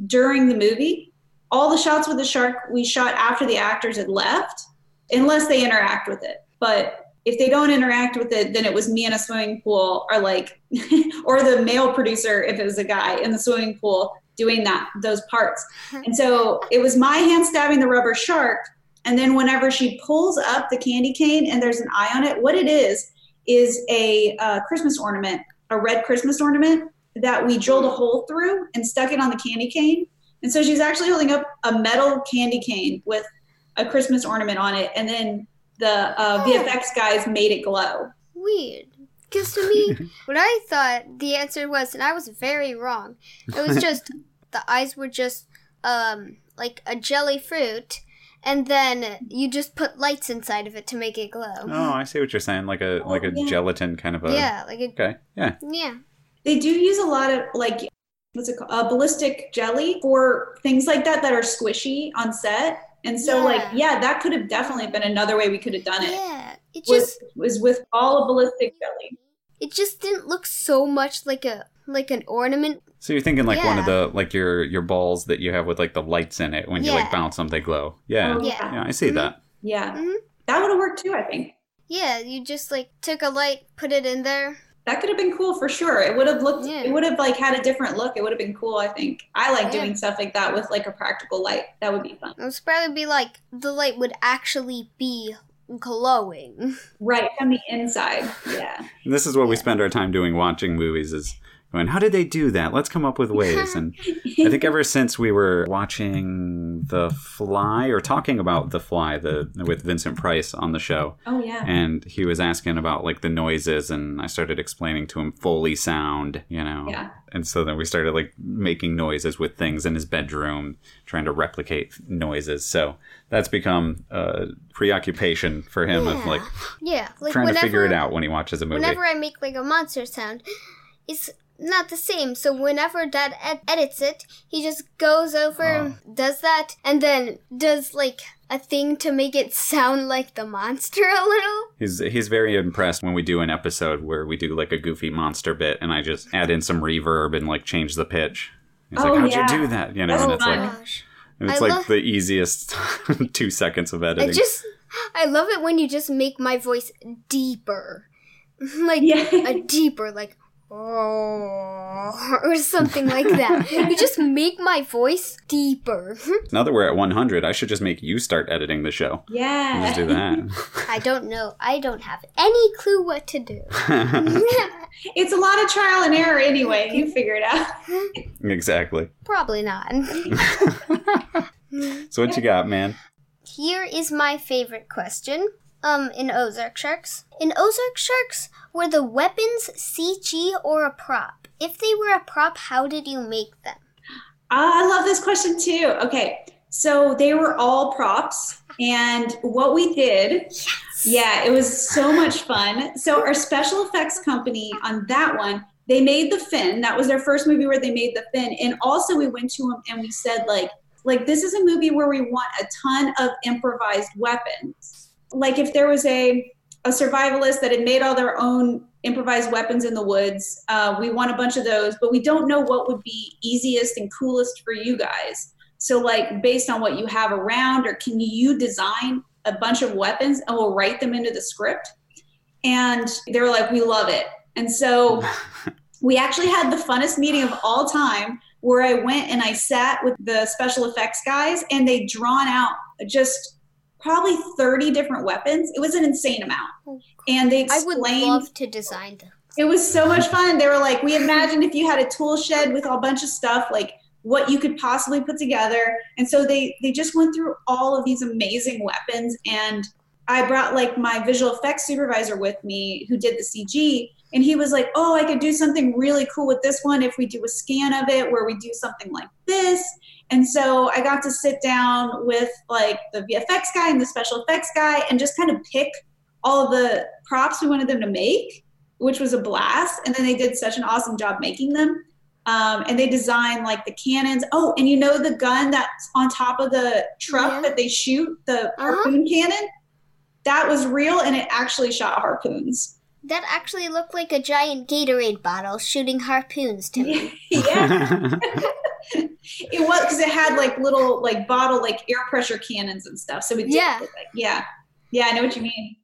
[SPEAKER 3] during the movie. all the shots with the shark we shot after the actors had left, unless they interact with it. But if they don't interact with it, then it was me in a swimming pool, or like, (laughs) or the male producer if it was a guy in the swimming pool doing that those parts. And so it was my hand stabbing the rubber shark, and then whenever she pulls up the candy cane and there's an eye on it, what it is is a uh, Christmas ornament, a red Christmas ornament that we drilled a hole through and stuck it on the candy cane. And so she's actually holding up a metal candy cane with a Christmas ornament on it, and then the uh,
[SPEAKER 1] Oh.
[SPEAKER 3] VFX guys made it glow.
[SPEAKER 1] Weird. Because to me, (laughs) what I thought the answer was, and I was very wrong. It was (laughs) just the eyes were just um like a jelly fruit, and then you just put lights inside of it to make it glow.
[SPEAKER 2] Oh, I see what you're saying. Like a like a
[SPEAKER 3] yeah.
[SPEAKER 2] gelatin kind of a.
[SPEAKER 1] yeah, like a
[SPEAKER 2] Okay. Yeah.
[SPEAKER 1] yeah.
[SPEAKER 3] They do use a lot of like what's it called, uh, ballistic jelly for things like that that are squishy on set. And so, like,
[SPEAKER 1] Yeah.
[SPEAKER 3] yeah, that could have definitely been another way we could have done it.
[SPEAKER 1] Yeah, it just
[SPEAKER 3] was with all of ballistic jelly.
[SPEAKER 1] it just didn't look so much like a like an ornament.
[SPEAKER 2] So you're thinking like one of the like your your balls that you have with like the lights in it when you like bounce them they glow. Yeah.
[SPEAKER 3] Oh,
[SPEAKER 1] Yeah.
[SPEAKER 2] Yeah, I see
[SPEAKER 1] Mhm.
[SPEAKER 2] that.
[SPEAKER 3] Yeah.
[SPEAKER 1] Mhm.
[SPEAKER 3] That would have worked too, I think.
[SPEAKER 1] Yeah, you just like took a light, put it in there.
[SPEAKER 3] That could have been cool for sure. It would have looked
[SPEAKER 1] Yeah.
[SPEAKER 3] it would have like had a different look. It would have been cool, I think. I like
[SPEAKER 1] Yeah.
[SPEAKER 3] doing stuff like that with like a practical light. That would be fun.
[SPEAKER 1] It would probably be like the light would actually be glowing. (laughs)
[SPEAKER 3] Right from the inside. Yeah.
[SPEAKER 2] And this is what we spend our time doing watching movies is going, how did they do that? Let's come up with ways. And I think (laughs) ever since we were watching The Fly or talking about The Fly the with Vincent Price on the show,
[SPEAKER 3] Oh yeah.
[SPEAKER 2] and he was asking about like the noises and I started explaining to him Foley sound, you know.
[SPEAKER 3] Yeah.
[SPEAKER 2] And so then we started like making noises with things in his bedroom, trying to replicate noises. So that's become a preoccupation for him of
[SPEAKER 1] Yeah.
[SPEAKER 2] like
[SPEAKER 1] Yeah, like
[SPEAKER 2] trying
[SPEAKER 1] whenever
[SPEAKER 2] to figure it out when he watches a movie.
[SPEAKER 1] whenever I make like a monster sound, it's not the same. So whenever Dad ed- edits it, he just goes over, ah. does that, and then does like a thing to make it sound like the monster (laughs) a little.
[SPEAKER 2] He's he's very impressed when we do an episode where we do like a goofy monster bit, and I just add in some reverb and like change the pitch. He's
[SPEAKER 3] Oh,
[SPEAKER 2] like, "How'd
[SPEAKER 3] yeah.
[SPEAKER 2] you do that?" You know,
[SPEAKER 3] That's
[SPEAKER 2] and it's
[SPEAKER 3] fun.
[SPEAKER 2] like
[SPEAKER 1] Gosh,
[SPEAKER 2] and it's
[SPEAKER 1] I
[SPEAKER 2] like
[SPEAKER 1] love-
[SPEAKER 2] the easiest (laughs) two seconds of editing.
[SPEAKER 1] I just I love it when you just make my voice deeper, (laughs) like
[SPEAKER 3] Yeah.
[SPEAKER 1] a deeper like. Oh, (laughs) or something like that. you (laughs) just make my voice deeper. (laughs)
[SPEAKER 2] now that we're at 100, I should just make you start editing the show.
[SPEAKER 3] Yeah.
[SPEAKER 2] Just do that.
[SPEAKER 1] I don't know. I don't have any clue what to do.
[SPEAKER 3] It's a lot of trial and error anyway. You figure it out.
[SPEAKER 2] exactly.
[SPEAKER 1] Probably not.
[SPEAKER 2] So what you got, man?
[SPEAKER 1] Here is my favorite question. Um, in Ozark Sharks. In Ozark Sharks, were the weapons CG or a prop? If they were a prop, how did you make them?
[SPEAKER 3] Ah, I love this question too. Okay. So they were all props. And what we did, yes. yeah, it was so much fun. So our special effects company on that one, they made the fin. That was their first movie where they made the fin. And also we went to them and we said like, like this is a movie where we want a ton of improvised weapons. Like if there was a a survivalist that had made all their own improvised weapons in the woods. Uh, we want a bunch of those, but we don't know what would be easiest and coolest for you guys. So, like, based on what you have around, or can you design a bunch of weapons and we'll write them into the script? And they were like, we love it. And so (laughs) we actually had the funnest meeting of all time where I went and I sat with the special effects guys and they drawn out just probably 30 different weapons. It was an insane amount. Oh, and they explained.
[SPEAKER 1] I would love to design them.
[SPEAKER 3] it was so much fun. They were like, we imagined if you had a tool shed with a bunch of stuff, like what you could possibly put together. And so they they just went through all of these amazing weapons. And I brought like my visual effects supervisor with me who did the CG. And he was like, oh, I could do something really cool with this one if we do a scan of it where we do something like this. And so I got to sit down with like the VFX guy and the special effects guy and just kind of pick all the props we wanted them to make which was a blast. And then they did such an awesome job making them. Um, and they designed like the cannons. Oh, and you know the gun that's on top of the truck
[SPEAKER 1] Yeah.
[SPEAKER 3] that they shoot, the
[SPEAKER 1] Uh-huh.
[SPEAKER 3] harpoon cannon? That was real and it actually shot harpoons.
[SPEAKER 1] That actually looked like a giant Gatorade bottle shooting harpoons to me. (laughs)
[SPEAKER 3] yeah. (laughs) it was because it had like little like bottle like air pressure cannons and stuff. So it did
[SPEAKER 1] Yeah.
[SPEAKER 3] look like yeah, yeah, I know what you mean.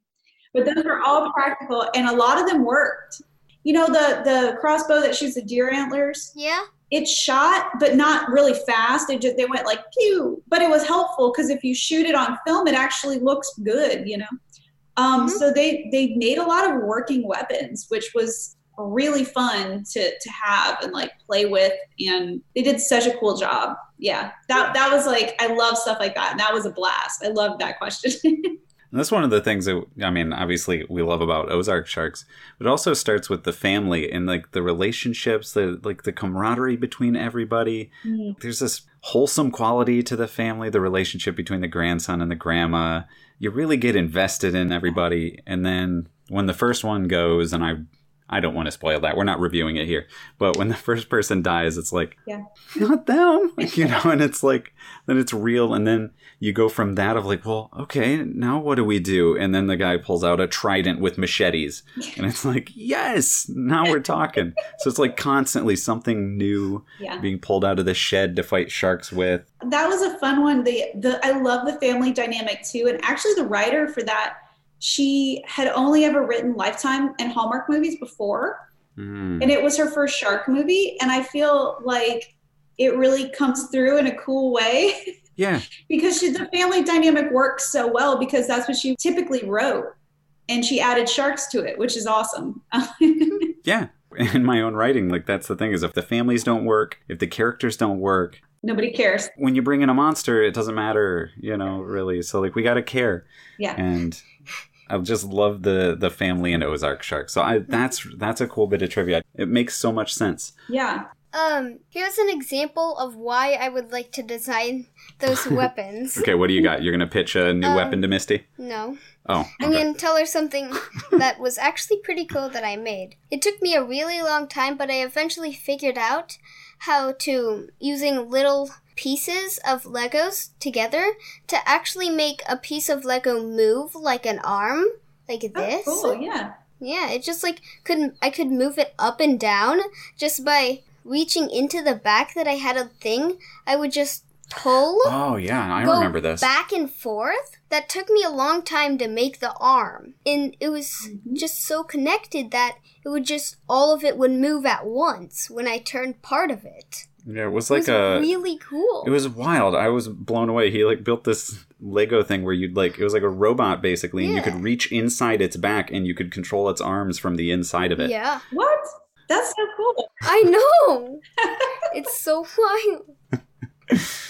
[SPEAKER 3] But those were all practical, and a lot of them worked. You know the the crossbow that shoots the deer antlers.
[SPEAKER 1] Yeah.
[SPEAKER 3] It shot, but not really fast. It just they went like pew, but it was helpful because if you shoot it on film, it actually looks good. You know. Um,
[SPEAKER 1] Mhm.
[SPEAKER 3] So they they made a lot of working weapons, which was really fun to to have and like play with, and they did such a cool job. Yeah, that that was like I love stuff like that, and that was a blast. I loved that question. (laughs)
[SPEAKER 2] And that's one of the things that I mean, obviously we love about Ozark Sharks, but it also starts with the family and like the relationships, the like the camaraderie between everybody.
[SPEAKER 3] Mhm.
[SPEAKER 2] There's this wholesome quality to the family, the relationship between the grandson and the grandma. You really get invested in everybody, and then when the first one goes, and I. I don't want to spoil that. We're not reviewing it here. But when the first person dies, it's like,
[SPEAKER 3] Yeah.
[SPEAKER 2] not them, (laughs) you know, and it's like, then it's real. And then you go from that of like, well, okay, now what do we do? And then the guy pulls out a trident with machetes. (laughs) And it's like, yes, now we're talking. so it's like constantly something new
[SPEAKER 3] yeah.
[SPEAKER 2] being pulled out of the shed to fight sharks with.
[SPEAKER 3] that was a fun one. The the I love the family dynamic too. And actually the writer for that, she had only ever written Lifetime and Hallmark movies before.
[SPEAKER 2] Mm.
[SPEAKER 3] And it was her first shark movie. And I feel like it really comes through in a cool way (laughs)
[SPEAKER 2] Yeah.
[SPEAKER 3] because she, the family dynamic works so well because that's what she typically wrote. And she added sharks to it, which is awesome. (laughs)
[SPEAKER 2] Yeah. In my own writing, like that's the thing is if the families don't work, if the characters don't work,
[SPEAKER 3] Nobody cares.
[SPEAKER 2] when you bring in a monster, it doesn't matter, you know, really. So like we got to care.
[SPEAKER 3] Yeah.
[SPEAKER 2] and I just love the the family and Ozark Shark. So I that's that's a cool bit of trivia. It makes so much sense.
[SPEAKER 3] Yeah.
[SPEAKER 1] Um, here's an example of why I would like to design those (laughs) weapons.
[SPEAKER 2] Okay, what do you got? You're gonna pitch a new
[SPEAKER 1] Um,
[SPEAKER 2] weapon to Misty?
[SPEAKER 1] No.
[SPEAKER 2] Oh,
[SPEAKER 1] I'm gonna tell her something (laughs) that was actually pretty cool that I made. It took me a really long time, but I eventually figured out how to, using little pieces of Legos together, to actually make a piece of Lego move like an arm, like this.
[SPEAKER 3] Oh,
[SPEAKER 1] this.
[SPEAKER 3] cool. Yeah.
[SPEAKER 1] Yeah, it just like couldn't. I could move it up and down just by reaching into the back that I had a thing. I would just pull
[SPEAKER 2] Oh yeah, I
[SPEAKER 1] go
[SPEAKER 2] remember this.
[SPEAKER 1] back and forth. That took me a long time to make the arm, and it was
[SPEAKER 3] Mhm.
[SPEAKER 1] just so connected that it would just all of it would move at once when I turned part of it.
[SPEAKER 2] Yeah, it was
[SPEAKER 1] It
[SPEAKER 2] like
[SPEAKER 1] was
[SPEAKER 2] a.
[SPEAKER 1] really cool.
[SPEAKER 2] It was wild. I was blown away. He like built this Lego thing where you'd like it was like a robot basically, and you could reach inside its back and you could control its arms from the inside of it.
[SPEAKER 1] yeah,
[SPEAKER 3] What? That's so cool.
[SPEAKER 1] I know. (laughs) it's so wild.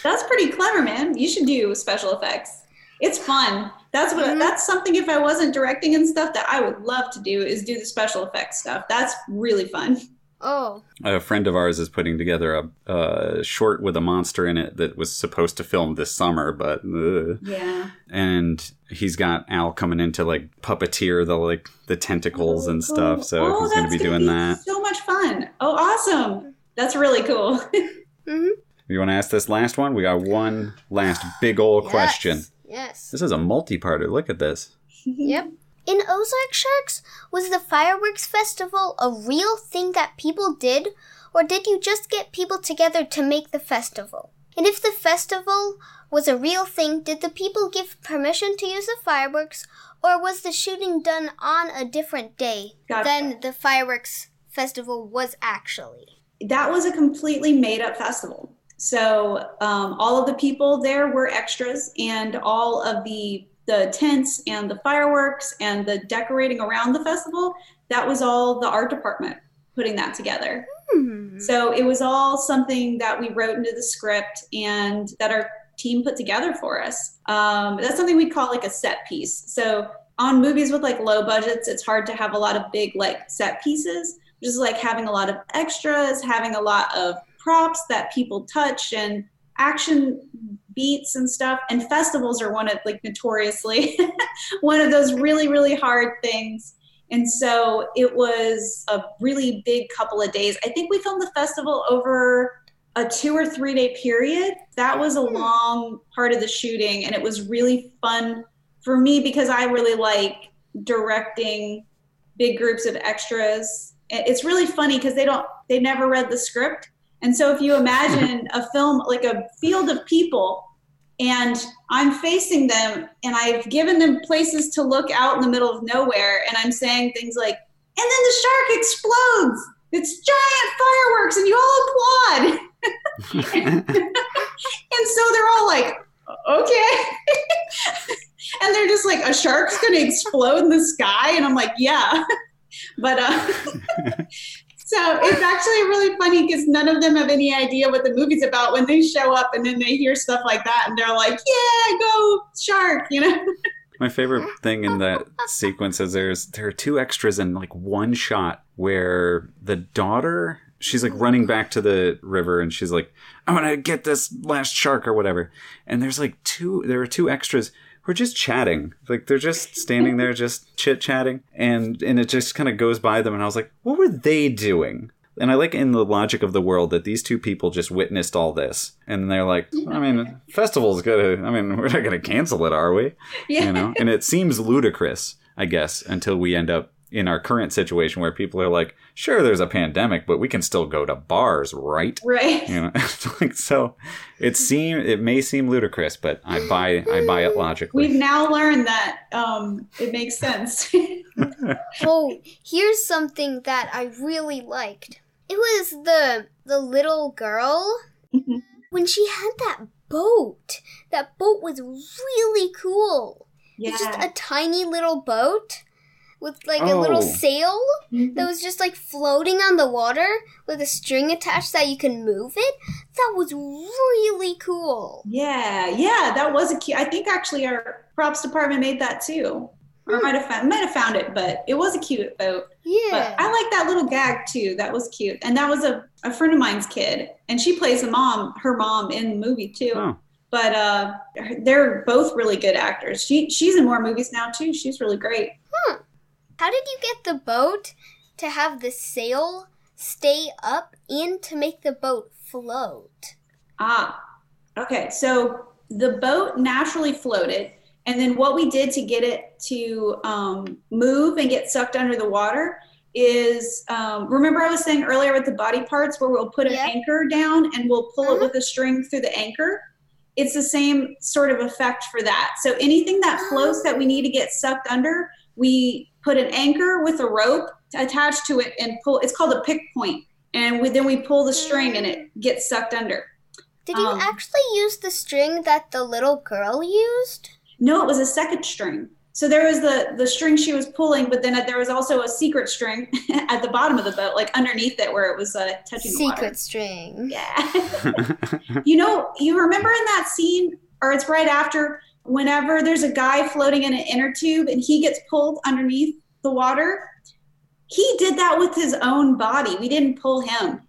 [SPEAKER 3] That's pretty clever, man. You should do special effects. It's fun. That's what
[SPEAKER 1] Mhm.
[SPEAKER 3] that's something if I wasn't directing and stuff that I would love to do is do the special effects stuff. That's really fun.
[SPEAKER 1] Oh,
[SPEAKER 2] A friend of ours is putting together a, a short with a monster in it that was supposed to film this summer, but uh,
[SPEAKER 3] Yeah.
[SPEAKER 2] and he's got Al coming in to like puppeteer the like the tentacles and
[SPEAKER 3] Oh,
[SPEAKER 2] stuff. So
[SPEAKER 3] oh,
[SPEAKER 2] he's going to
[SPEAKER 3] that's
[SPEAKER 2] be doing that.
[SPEAKER 3] So much fun. Oh, awesome. That's really cool. (laughs)
[SPEAKER 1] hmm
[SPEAKER 2] You want to ask this last one? We got one last big old question.
[SPEAKER 1] Yes.
[SPEAKER 2] This is a multi-parter. Look at this. (laughs)
[SPEAKER 1] Yep. In Ozark Sharks, was the fireworks festival a real thing that people did, or did you just get people together to make the festival? And if the festival was a real thing, did the people give permission to use the fireworks, or was the shooting done on a different day
[SPEAKER 3] Gotcha.
[SPEAKER 1] than the fireworks festival was actually?
[SPEAKER 3] that was a completely made up festival. So um, all of the people there were extras, and all of the the tents and the fireworks and the decorating around the festival that was all the art department putting that together.
[SPEAKER 1] Hmm.
[SPEAKER 3] So it was all something that we wrote into the script and that our team put together for us. Um, that's something we call like a set piece. So on movies with like low budgets, it's hard to have a lot of big like set pieces, just like having a lot of extras, having a lot of props that people touch and action beats and stuff. And festivals are one of like notoriously (laughs) one of those really, really hard things. And so it was a really big couple of days. I think we filmed the festival over a two or three day period. That was a
[SPEAKER 1] Hmm.
[SPEAKER 3] long part of the shooting, and it was really fun for me because I really like directing big groups of extras. It- It's really funny because they don't, they never read the script, And so if you imagine a film like a field of people and I'm facing them and I've given them places to look out in the middle of nowhere and I'm saying things like, and then the shark explodes. It's giant fireworks and you all applaud. (laughs) and so they're all like, okay. (laughs) and they're just like, a shark's going to explode in the sky. And I'm like, yeah. (laughs) but uh, so it's actually really funny because none of them have any idea what the movie's about when they show up and then they hear stuff like that and they're like, yeah, go shark, you know?
[SPEAKER 2] My favorite thing in that sequence is there's there are two extras in like one shot where the daughter she's like running back to the river and she's like i'm gonna get this last shark or whatever and there's like two there are two extras who are just chatting like they're just standing there just chit chatting and and it just kind of goes by them and i was like what were they doing and I like in the logic of the world that these two people just witnessed all this, and they're like, I mean, festival's gonna. I mean, (laughs) we're not gonna cancel it, are we?
[SPEAKER 3] Yeah.
[SPEAKER 2] You know, and it seems ludicrous, I guess, until we end up in our current situation where people are like, sure, there's a pandemic, but we can still go to bars, right?
[SPEAKER 3] Right.
[SPEAKER 2] You know, (laughs) like so, it seem it may seem ludicrous, but I buy I buy it logically.
[SPEAKER 3] We've now learned that um, it makes sense. (laughs)
[SPEAKER 1] oh, here's something that I really liked. It was the the little girl when she had that boat. That boat was really cool. It's just a tiny little boat with like a little
[SPEAKER 2] Oh.
[SPEAKER 1] sail
[SPEAKER 3] Mhm.
[SPEAKER 1] that was just like floating on the water with a string attached that you can move it. That was really cool.
[SPEAKER 3] Yeah, yeah, that was a cute. I think actually our props department made that too. Or might have found might have found it, but it was a cute boat.
[SPEAKER 1] Yeah.
[SPEAKER 3] But I like that little gag too. That was cute. And that was a, a friend of mine's kid. And she plays the mom, her mom in the movie too.
[SPEAKER 2] Oh.
[SPEAKER 3] But uh they're both really good actors. She she's in more movies now too. She's really great.
[SPEAKER 1] How did you get the boat to have the sail stay up and to make the boat float?
[SPEAKER 3] Ah, okay. So the boat naturally floated, and then what we did to get it to um, move and get sucked under the water is um, remember I was saying earlier with the body parts where we'll put an
[SPEAKER 1] Yeah.
[SPEAKER 3] anchor down and we'll pull it with a string through the anchor. It's the same sort of effect for that. So anything that floats that we need to get sucked under, we put an anchor with a rope attached to it and pull. It's called a pick point, and we, then we pull the string and it gets sucked under.
[SPEAKER 1] Did you
[SPEAKER 3] Um,
[SPEAKER 1] actually use the string that the little girl used?
[SPEAKER 3] No, it was a second string. So there was the the string she was pulling, but then there was also a secret string (laughs) at the bottom of the boat, like underneath it, where it was uh, touching the water.
[SPEAKER 1] Secret string.
[SPEAKER 3] Yeah. (laughs) you know, you remember in that scene, or it's right after, whenever there's a guy floating in an inner tube and he gets pulled underneath the water. He did that with his own body. We didn't pull him.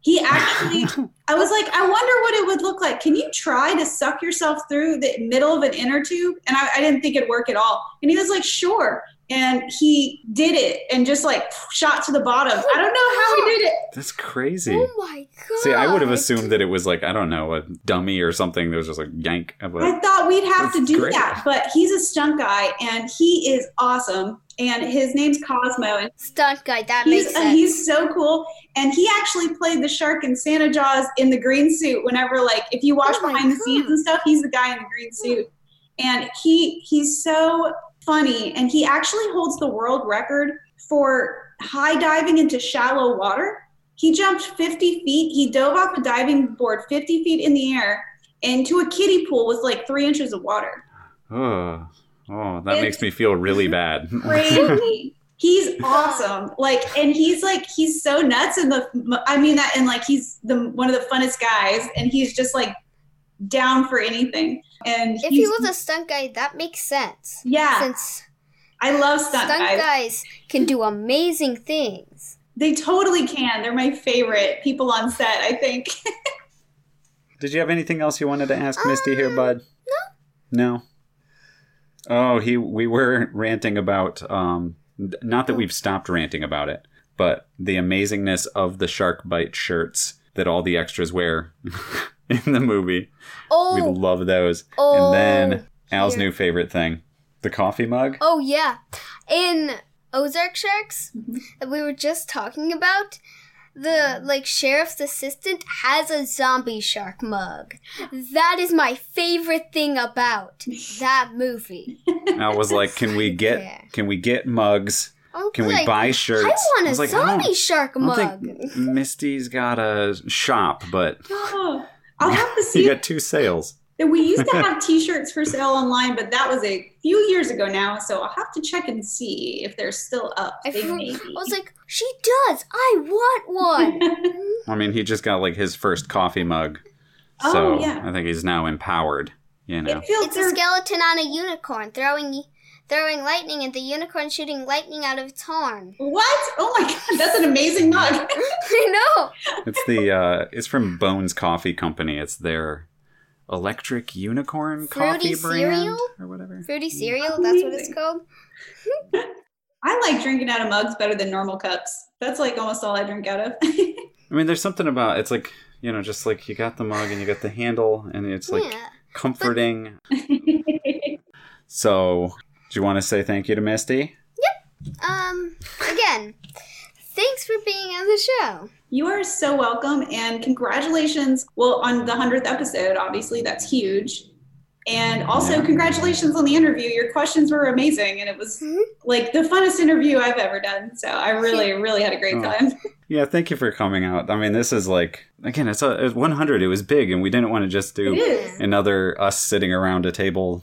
[SPEAKER 3] He actually (laughs) I was like, I wonder what it would look like. Can you try to suck yourself through the middle of an inner tube? And I, I didn't think it'd work at all. And he was like, sure. And he did it and just like shot to the bottom. I don't know how he did it.
[SPEAKER 2] That's crazy.
[SPEAKER 1] Oh my god.
[SPEAKER 2] See, I would have assumed that it was like I don't know a dummy or something that was just like yank. Of
[SPEAKER 3] I
[SPEAKER 2] a,
[SPEAKER 3] thought we'd have to do
[SPEAKER 2] great.
[SPEAKER 3] that, but he's a stunt guy and he is awesome. And his name's Cosmo, and
[SPEAKER 1] Stunt guy, that
[SPEAKER 3] he's
[SPEAKER 1] makes
[SPEAKER 3] uh,
[SPEAKER 1] sense.
[SPEAKER 3] he's so cool. And he actually played the shark in Santa Jaws in the green suit. Whenever like if you watch
[SPEAKER 1] Oh my
[SPEAKER 3] behind the scenes and stuff, he's the guy in the green suit. And he he's so funny, and he actually holds the world record for high diving into shallow water. He jumped 50 feet. He dove off a diving board 50 feet in the air into a kiddie pool with like three inches of water.
[SPEAKER 2] oh, oh, that
[SPEAKER 3] It's-
[SPEAKER 2] makes me feel really (laughs) bad.
[SPEAKER 3] crazy. (laughs) He's awesome. Like, and he's like, he's so nuts. And the, I mean that, and like, he's the one of the funnest guys, and he's just like down for anything. And
[SPEAKER 1] if he was a stunt guy, that makes sense.
[SPEAKER 3] yeah,
[SPEAKER 1] Since
[SPEAKER 3] I love stunt,
[SPEAKER 1] stunt
[SPEAKER 3] guys.
[SPEAKER 1] guys can do amazing things.
[SPEAKER 3] They totally can. They're my favorite people on set. I think. (laughs)
[SPEAKER 2] Did you have anything else you wanted to ask Misty here,
[SPEAKER 1] Um,
[SPEAKER 2] bud? No. No. Oh, he. We were (laughs) ranting about. Um, not that we've stopped ranting about it, but the amazingness of the shark bite shirts that all the extras wear (laughs) (laughs) in the movie.
[SPEAKER 1] Oh,
[SPEAKER 2] We love those.
[SPEAKER 1] oh,
[SPEAKER 2] and then Al's
[SPEAKER 1] here.
[SPEAKER 2] new favorite thing, the coffee mug.
[SPEAKER 1] Oh yeah, in Ozark Sharks that we were just talking about, the like sheriff's assistant has a zombie shark mug. That is my favorite thing about that movie. (laughs)
[SPEAKER 2] I was like, can we
[SPEAKER 1] Yeah.
[SPEAKER 2] get can we get mugs? Can we buy shirts?
[SPEAKER 1] I want a
[SPEAKER 2] was like, I
[SPEAKER 1] zombie shark
[SPEAKER 2] I don't
[SPEAKER 1] mug.
[SPEAKER 2] think (laughs) Misty's got a shop, but (gasps)
[SPEAKER 3] I'll (laughs) have to see.
[SPEAKER 2] you
[SPEAKER 3] see.
[SPEAKER 2] got two sales.
[SPEAKER 3] that (laughs) we used to have (laughs) T-shirts for sale online, but that was a few years ago now. So I'll have to check and see if they're still up.
[SPEAKER 1] I,
[SPEAKER 3] They
[SPEAKER 1] feel- I was like, she does. I want one.
[SPEAKER 2] I mean, he just got like his first coffee mug,
[SPEAKER 3] Oh,
[SPEAKER 2] so
[SPEAKER 3] yeah.
[SPEAKER 2] I think he's now empowered. You know,
[SPEAKER 3] it feels
[SPEAKER 1] it's a skeleton on a unicorn throwing throwing lightning, and the unicorn shooting lightning out of its horn. (laughs)
[SPEAKER 3] What? Oh my god, that's an amazing (laughs) mug.
[SPEAKER 1] I know.
[SPEAKER 2] it's the uh, it's from Bones Coffee Company. It's their electric unicorn
[SPEAKER 1] Fruity
[SPEAKER 2] coffee brand
[SPEAKER 1] cereal?
[SPEAKER 2] or whatever.
[SPEAKER 1] Fruity cereal. That's what it's called. (laughs)
[SPEAKER 3] I like drinking out of mugs better than normal cups. That's like almost all I drink out of.
[SPEAKER 2] I mean, there's something about it's like you know, just like you got the mug and you got the handle, and it's like
[SPEAKER 1] yeah.
[SPEAKER 2] comforting. So, do you want to say thank you to Misty? Yep.
[SPEAKER 1] Um. Again, thanks for being on the show.
[SPEAKER 3] you are so welcome and congratulations. Well, on the 100th episode, obviously, that's huge. And also,
[SPEAKER 2] Yeah.
[SPEAKER 3] congratulations on the interview. Your questions were amazing, and it was
[SPEAKER 1] Mhm.
[SPEAKER 3] like the funnest interview I've ever done. So I really, (laughs) really had a great
[SPEAKER 2] Oh.
[SPEAKER 3] time.
[SPEAKER 2] Yeah, thank you for coming out. I mean, this is like again, it's a it's 100. It was big, and we didn't want to just do another us sitting around a table.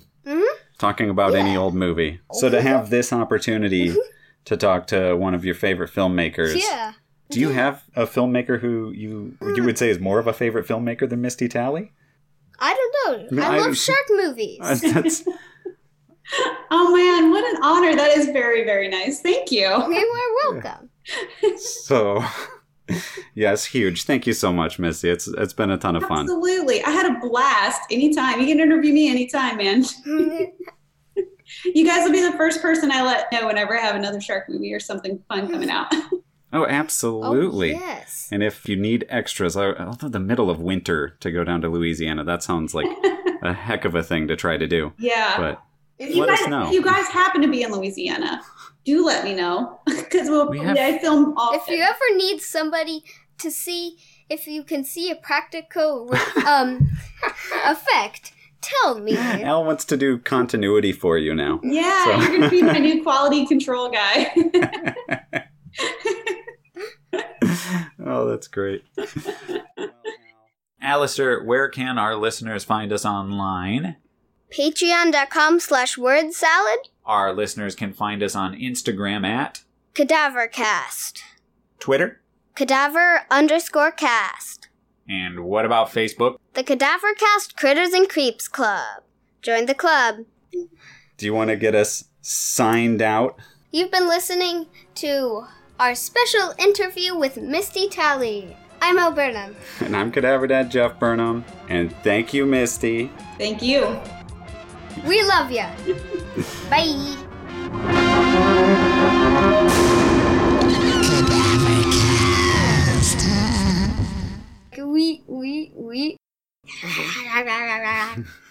[SPEAKER 2] Talking about any old movie. So to have this opportunity (laughs) to talk to one of your favorite filmmakers,
[SPEAKER 1] Yeah.
[SPEAKER 2] do you have a filmmaker who you you would say is more of a favorite filmmaker than Misty Talley?
[SPEAKER 1] I don't know.
[SPEAKER 2] No,
[SPEAKER 1] I,
[SPEAKER 2] I-
[SPEAKER 1] love shark movies.
[SPEAKER 2] Uh, (laughs) That's (laughs)
[SPEAKER 3] Oh man, what an honor! That is very, very nice. Thank you.
[SPEAKER 1] you are welcome.
[SPEAKER 2] so. yes, huge. Thank you so much, Misty. It's it's been a ton of fun.
[SPEAKER 3] Absolutely, I had a blast. Anytime you can interview me, anytime, man. (laughs) You guys will be the first person I let know whenever I have another shark movie or something fun coming out. (laughs)
[SPEAKER 2] Oh, absolutely.
[SPEAKER 1] Oh, yes.
[SPEAKER 2] And if you need extras, I- although the middle of winter to go down to Louisiana, that sounds like (laughs) a heck of a thing to try to do.
[SPEAKER 3] yeah.
[SPEAKER 2] But
[SPEAKER 3] if you
[SPEAKER 2] let us
[SPEAKER 3] guys,
[SPEAKER 2] know.
[SPEAKER 3] if you guys happen to be in Louisiana, do let me know because we'll
[SPEAKER 2] We have-
[SPEAKER 3] I film often.
[SPEAKER 1] If you ever need somebody to see if you can see a practical um effect, tell me. (laughs)
[SPEAKER 2] Al wants to do continuity for you now.
[SPEAKER 3] yeah,
[SPEAKER 2] So-
[SPEAKER 3] you're gonna be my new (laughs) quality control guy. (laughs)
[SPEAKER 2] oh, that's great. Alistair, where can our listeners find us online?
[SPEAKER 1] Patreon.com slash word salad.
[SPEAKER 2] Our listeners can find us on Instagram at
[SPEAKER 1] Cadavercast.
[SPEAKER 2] Twitter.
[SPEAKER 1] Cadaver underscore cast.
[SPEAKER 2] And what about Facebook?
[SPEAKER 1] The Cadavercast Critters and Creeps Club. Join the club.
[SPEAKER 2] Do you want to get us signed out?
[SPEAKER 1] You've been listening to our special interview with Misty Talley. I'm Al Burnham.
[SPEAKER 2] And I'm Cadaver Dad Jeff Burnham. And thank you, Misty.
[SPEAKER 3] Thank you.
[SPEAKER 1] We love you. (laughs) Bye. oui, oui, oui. (laughs)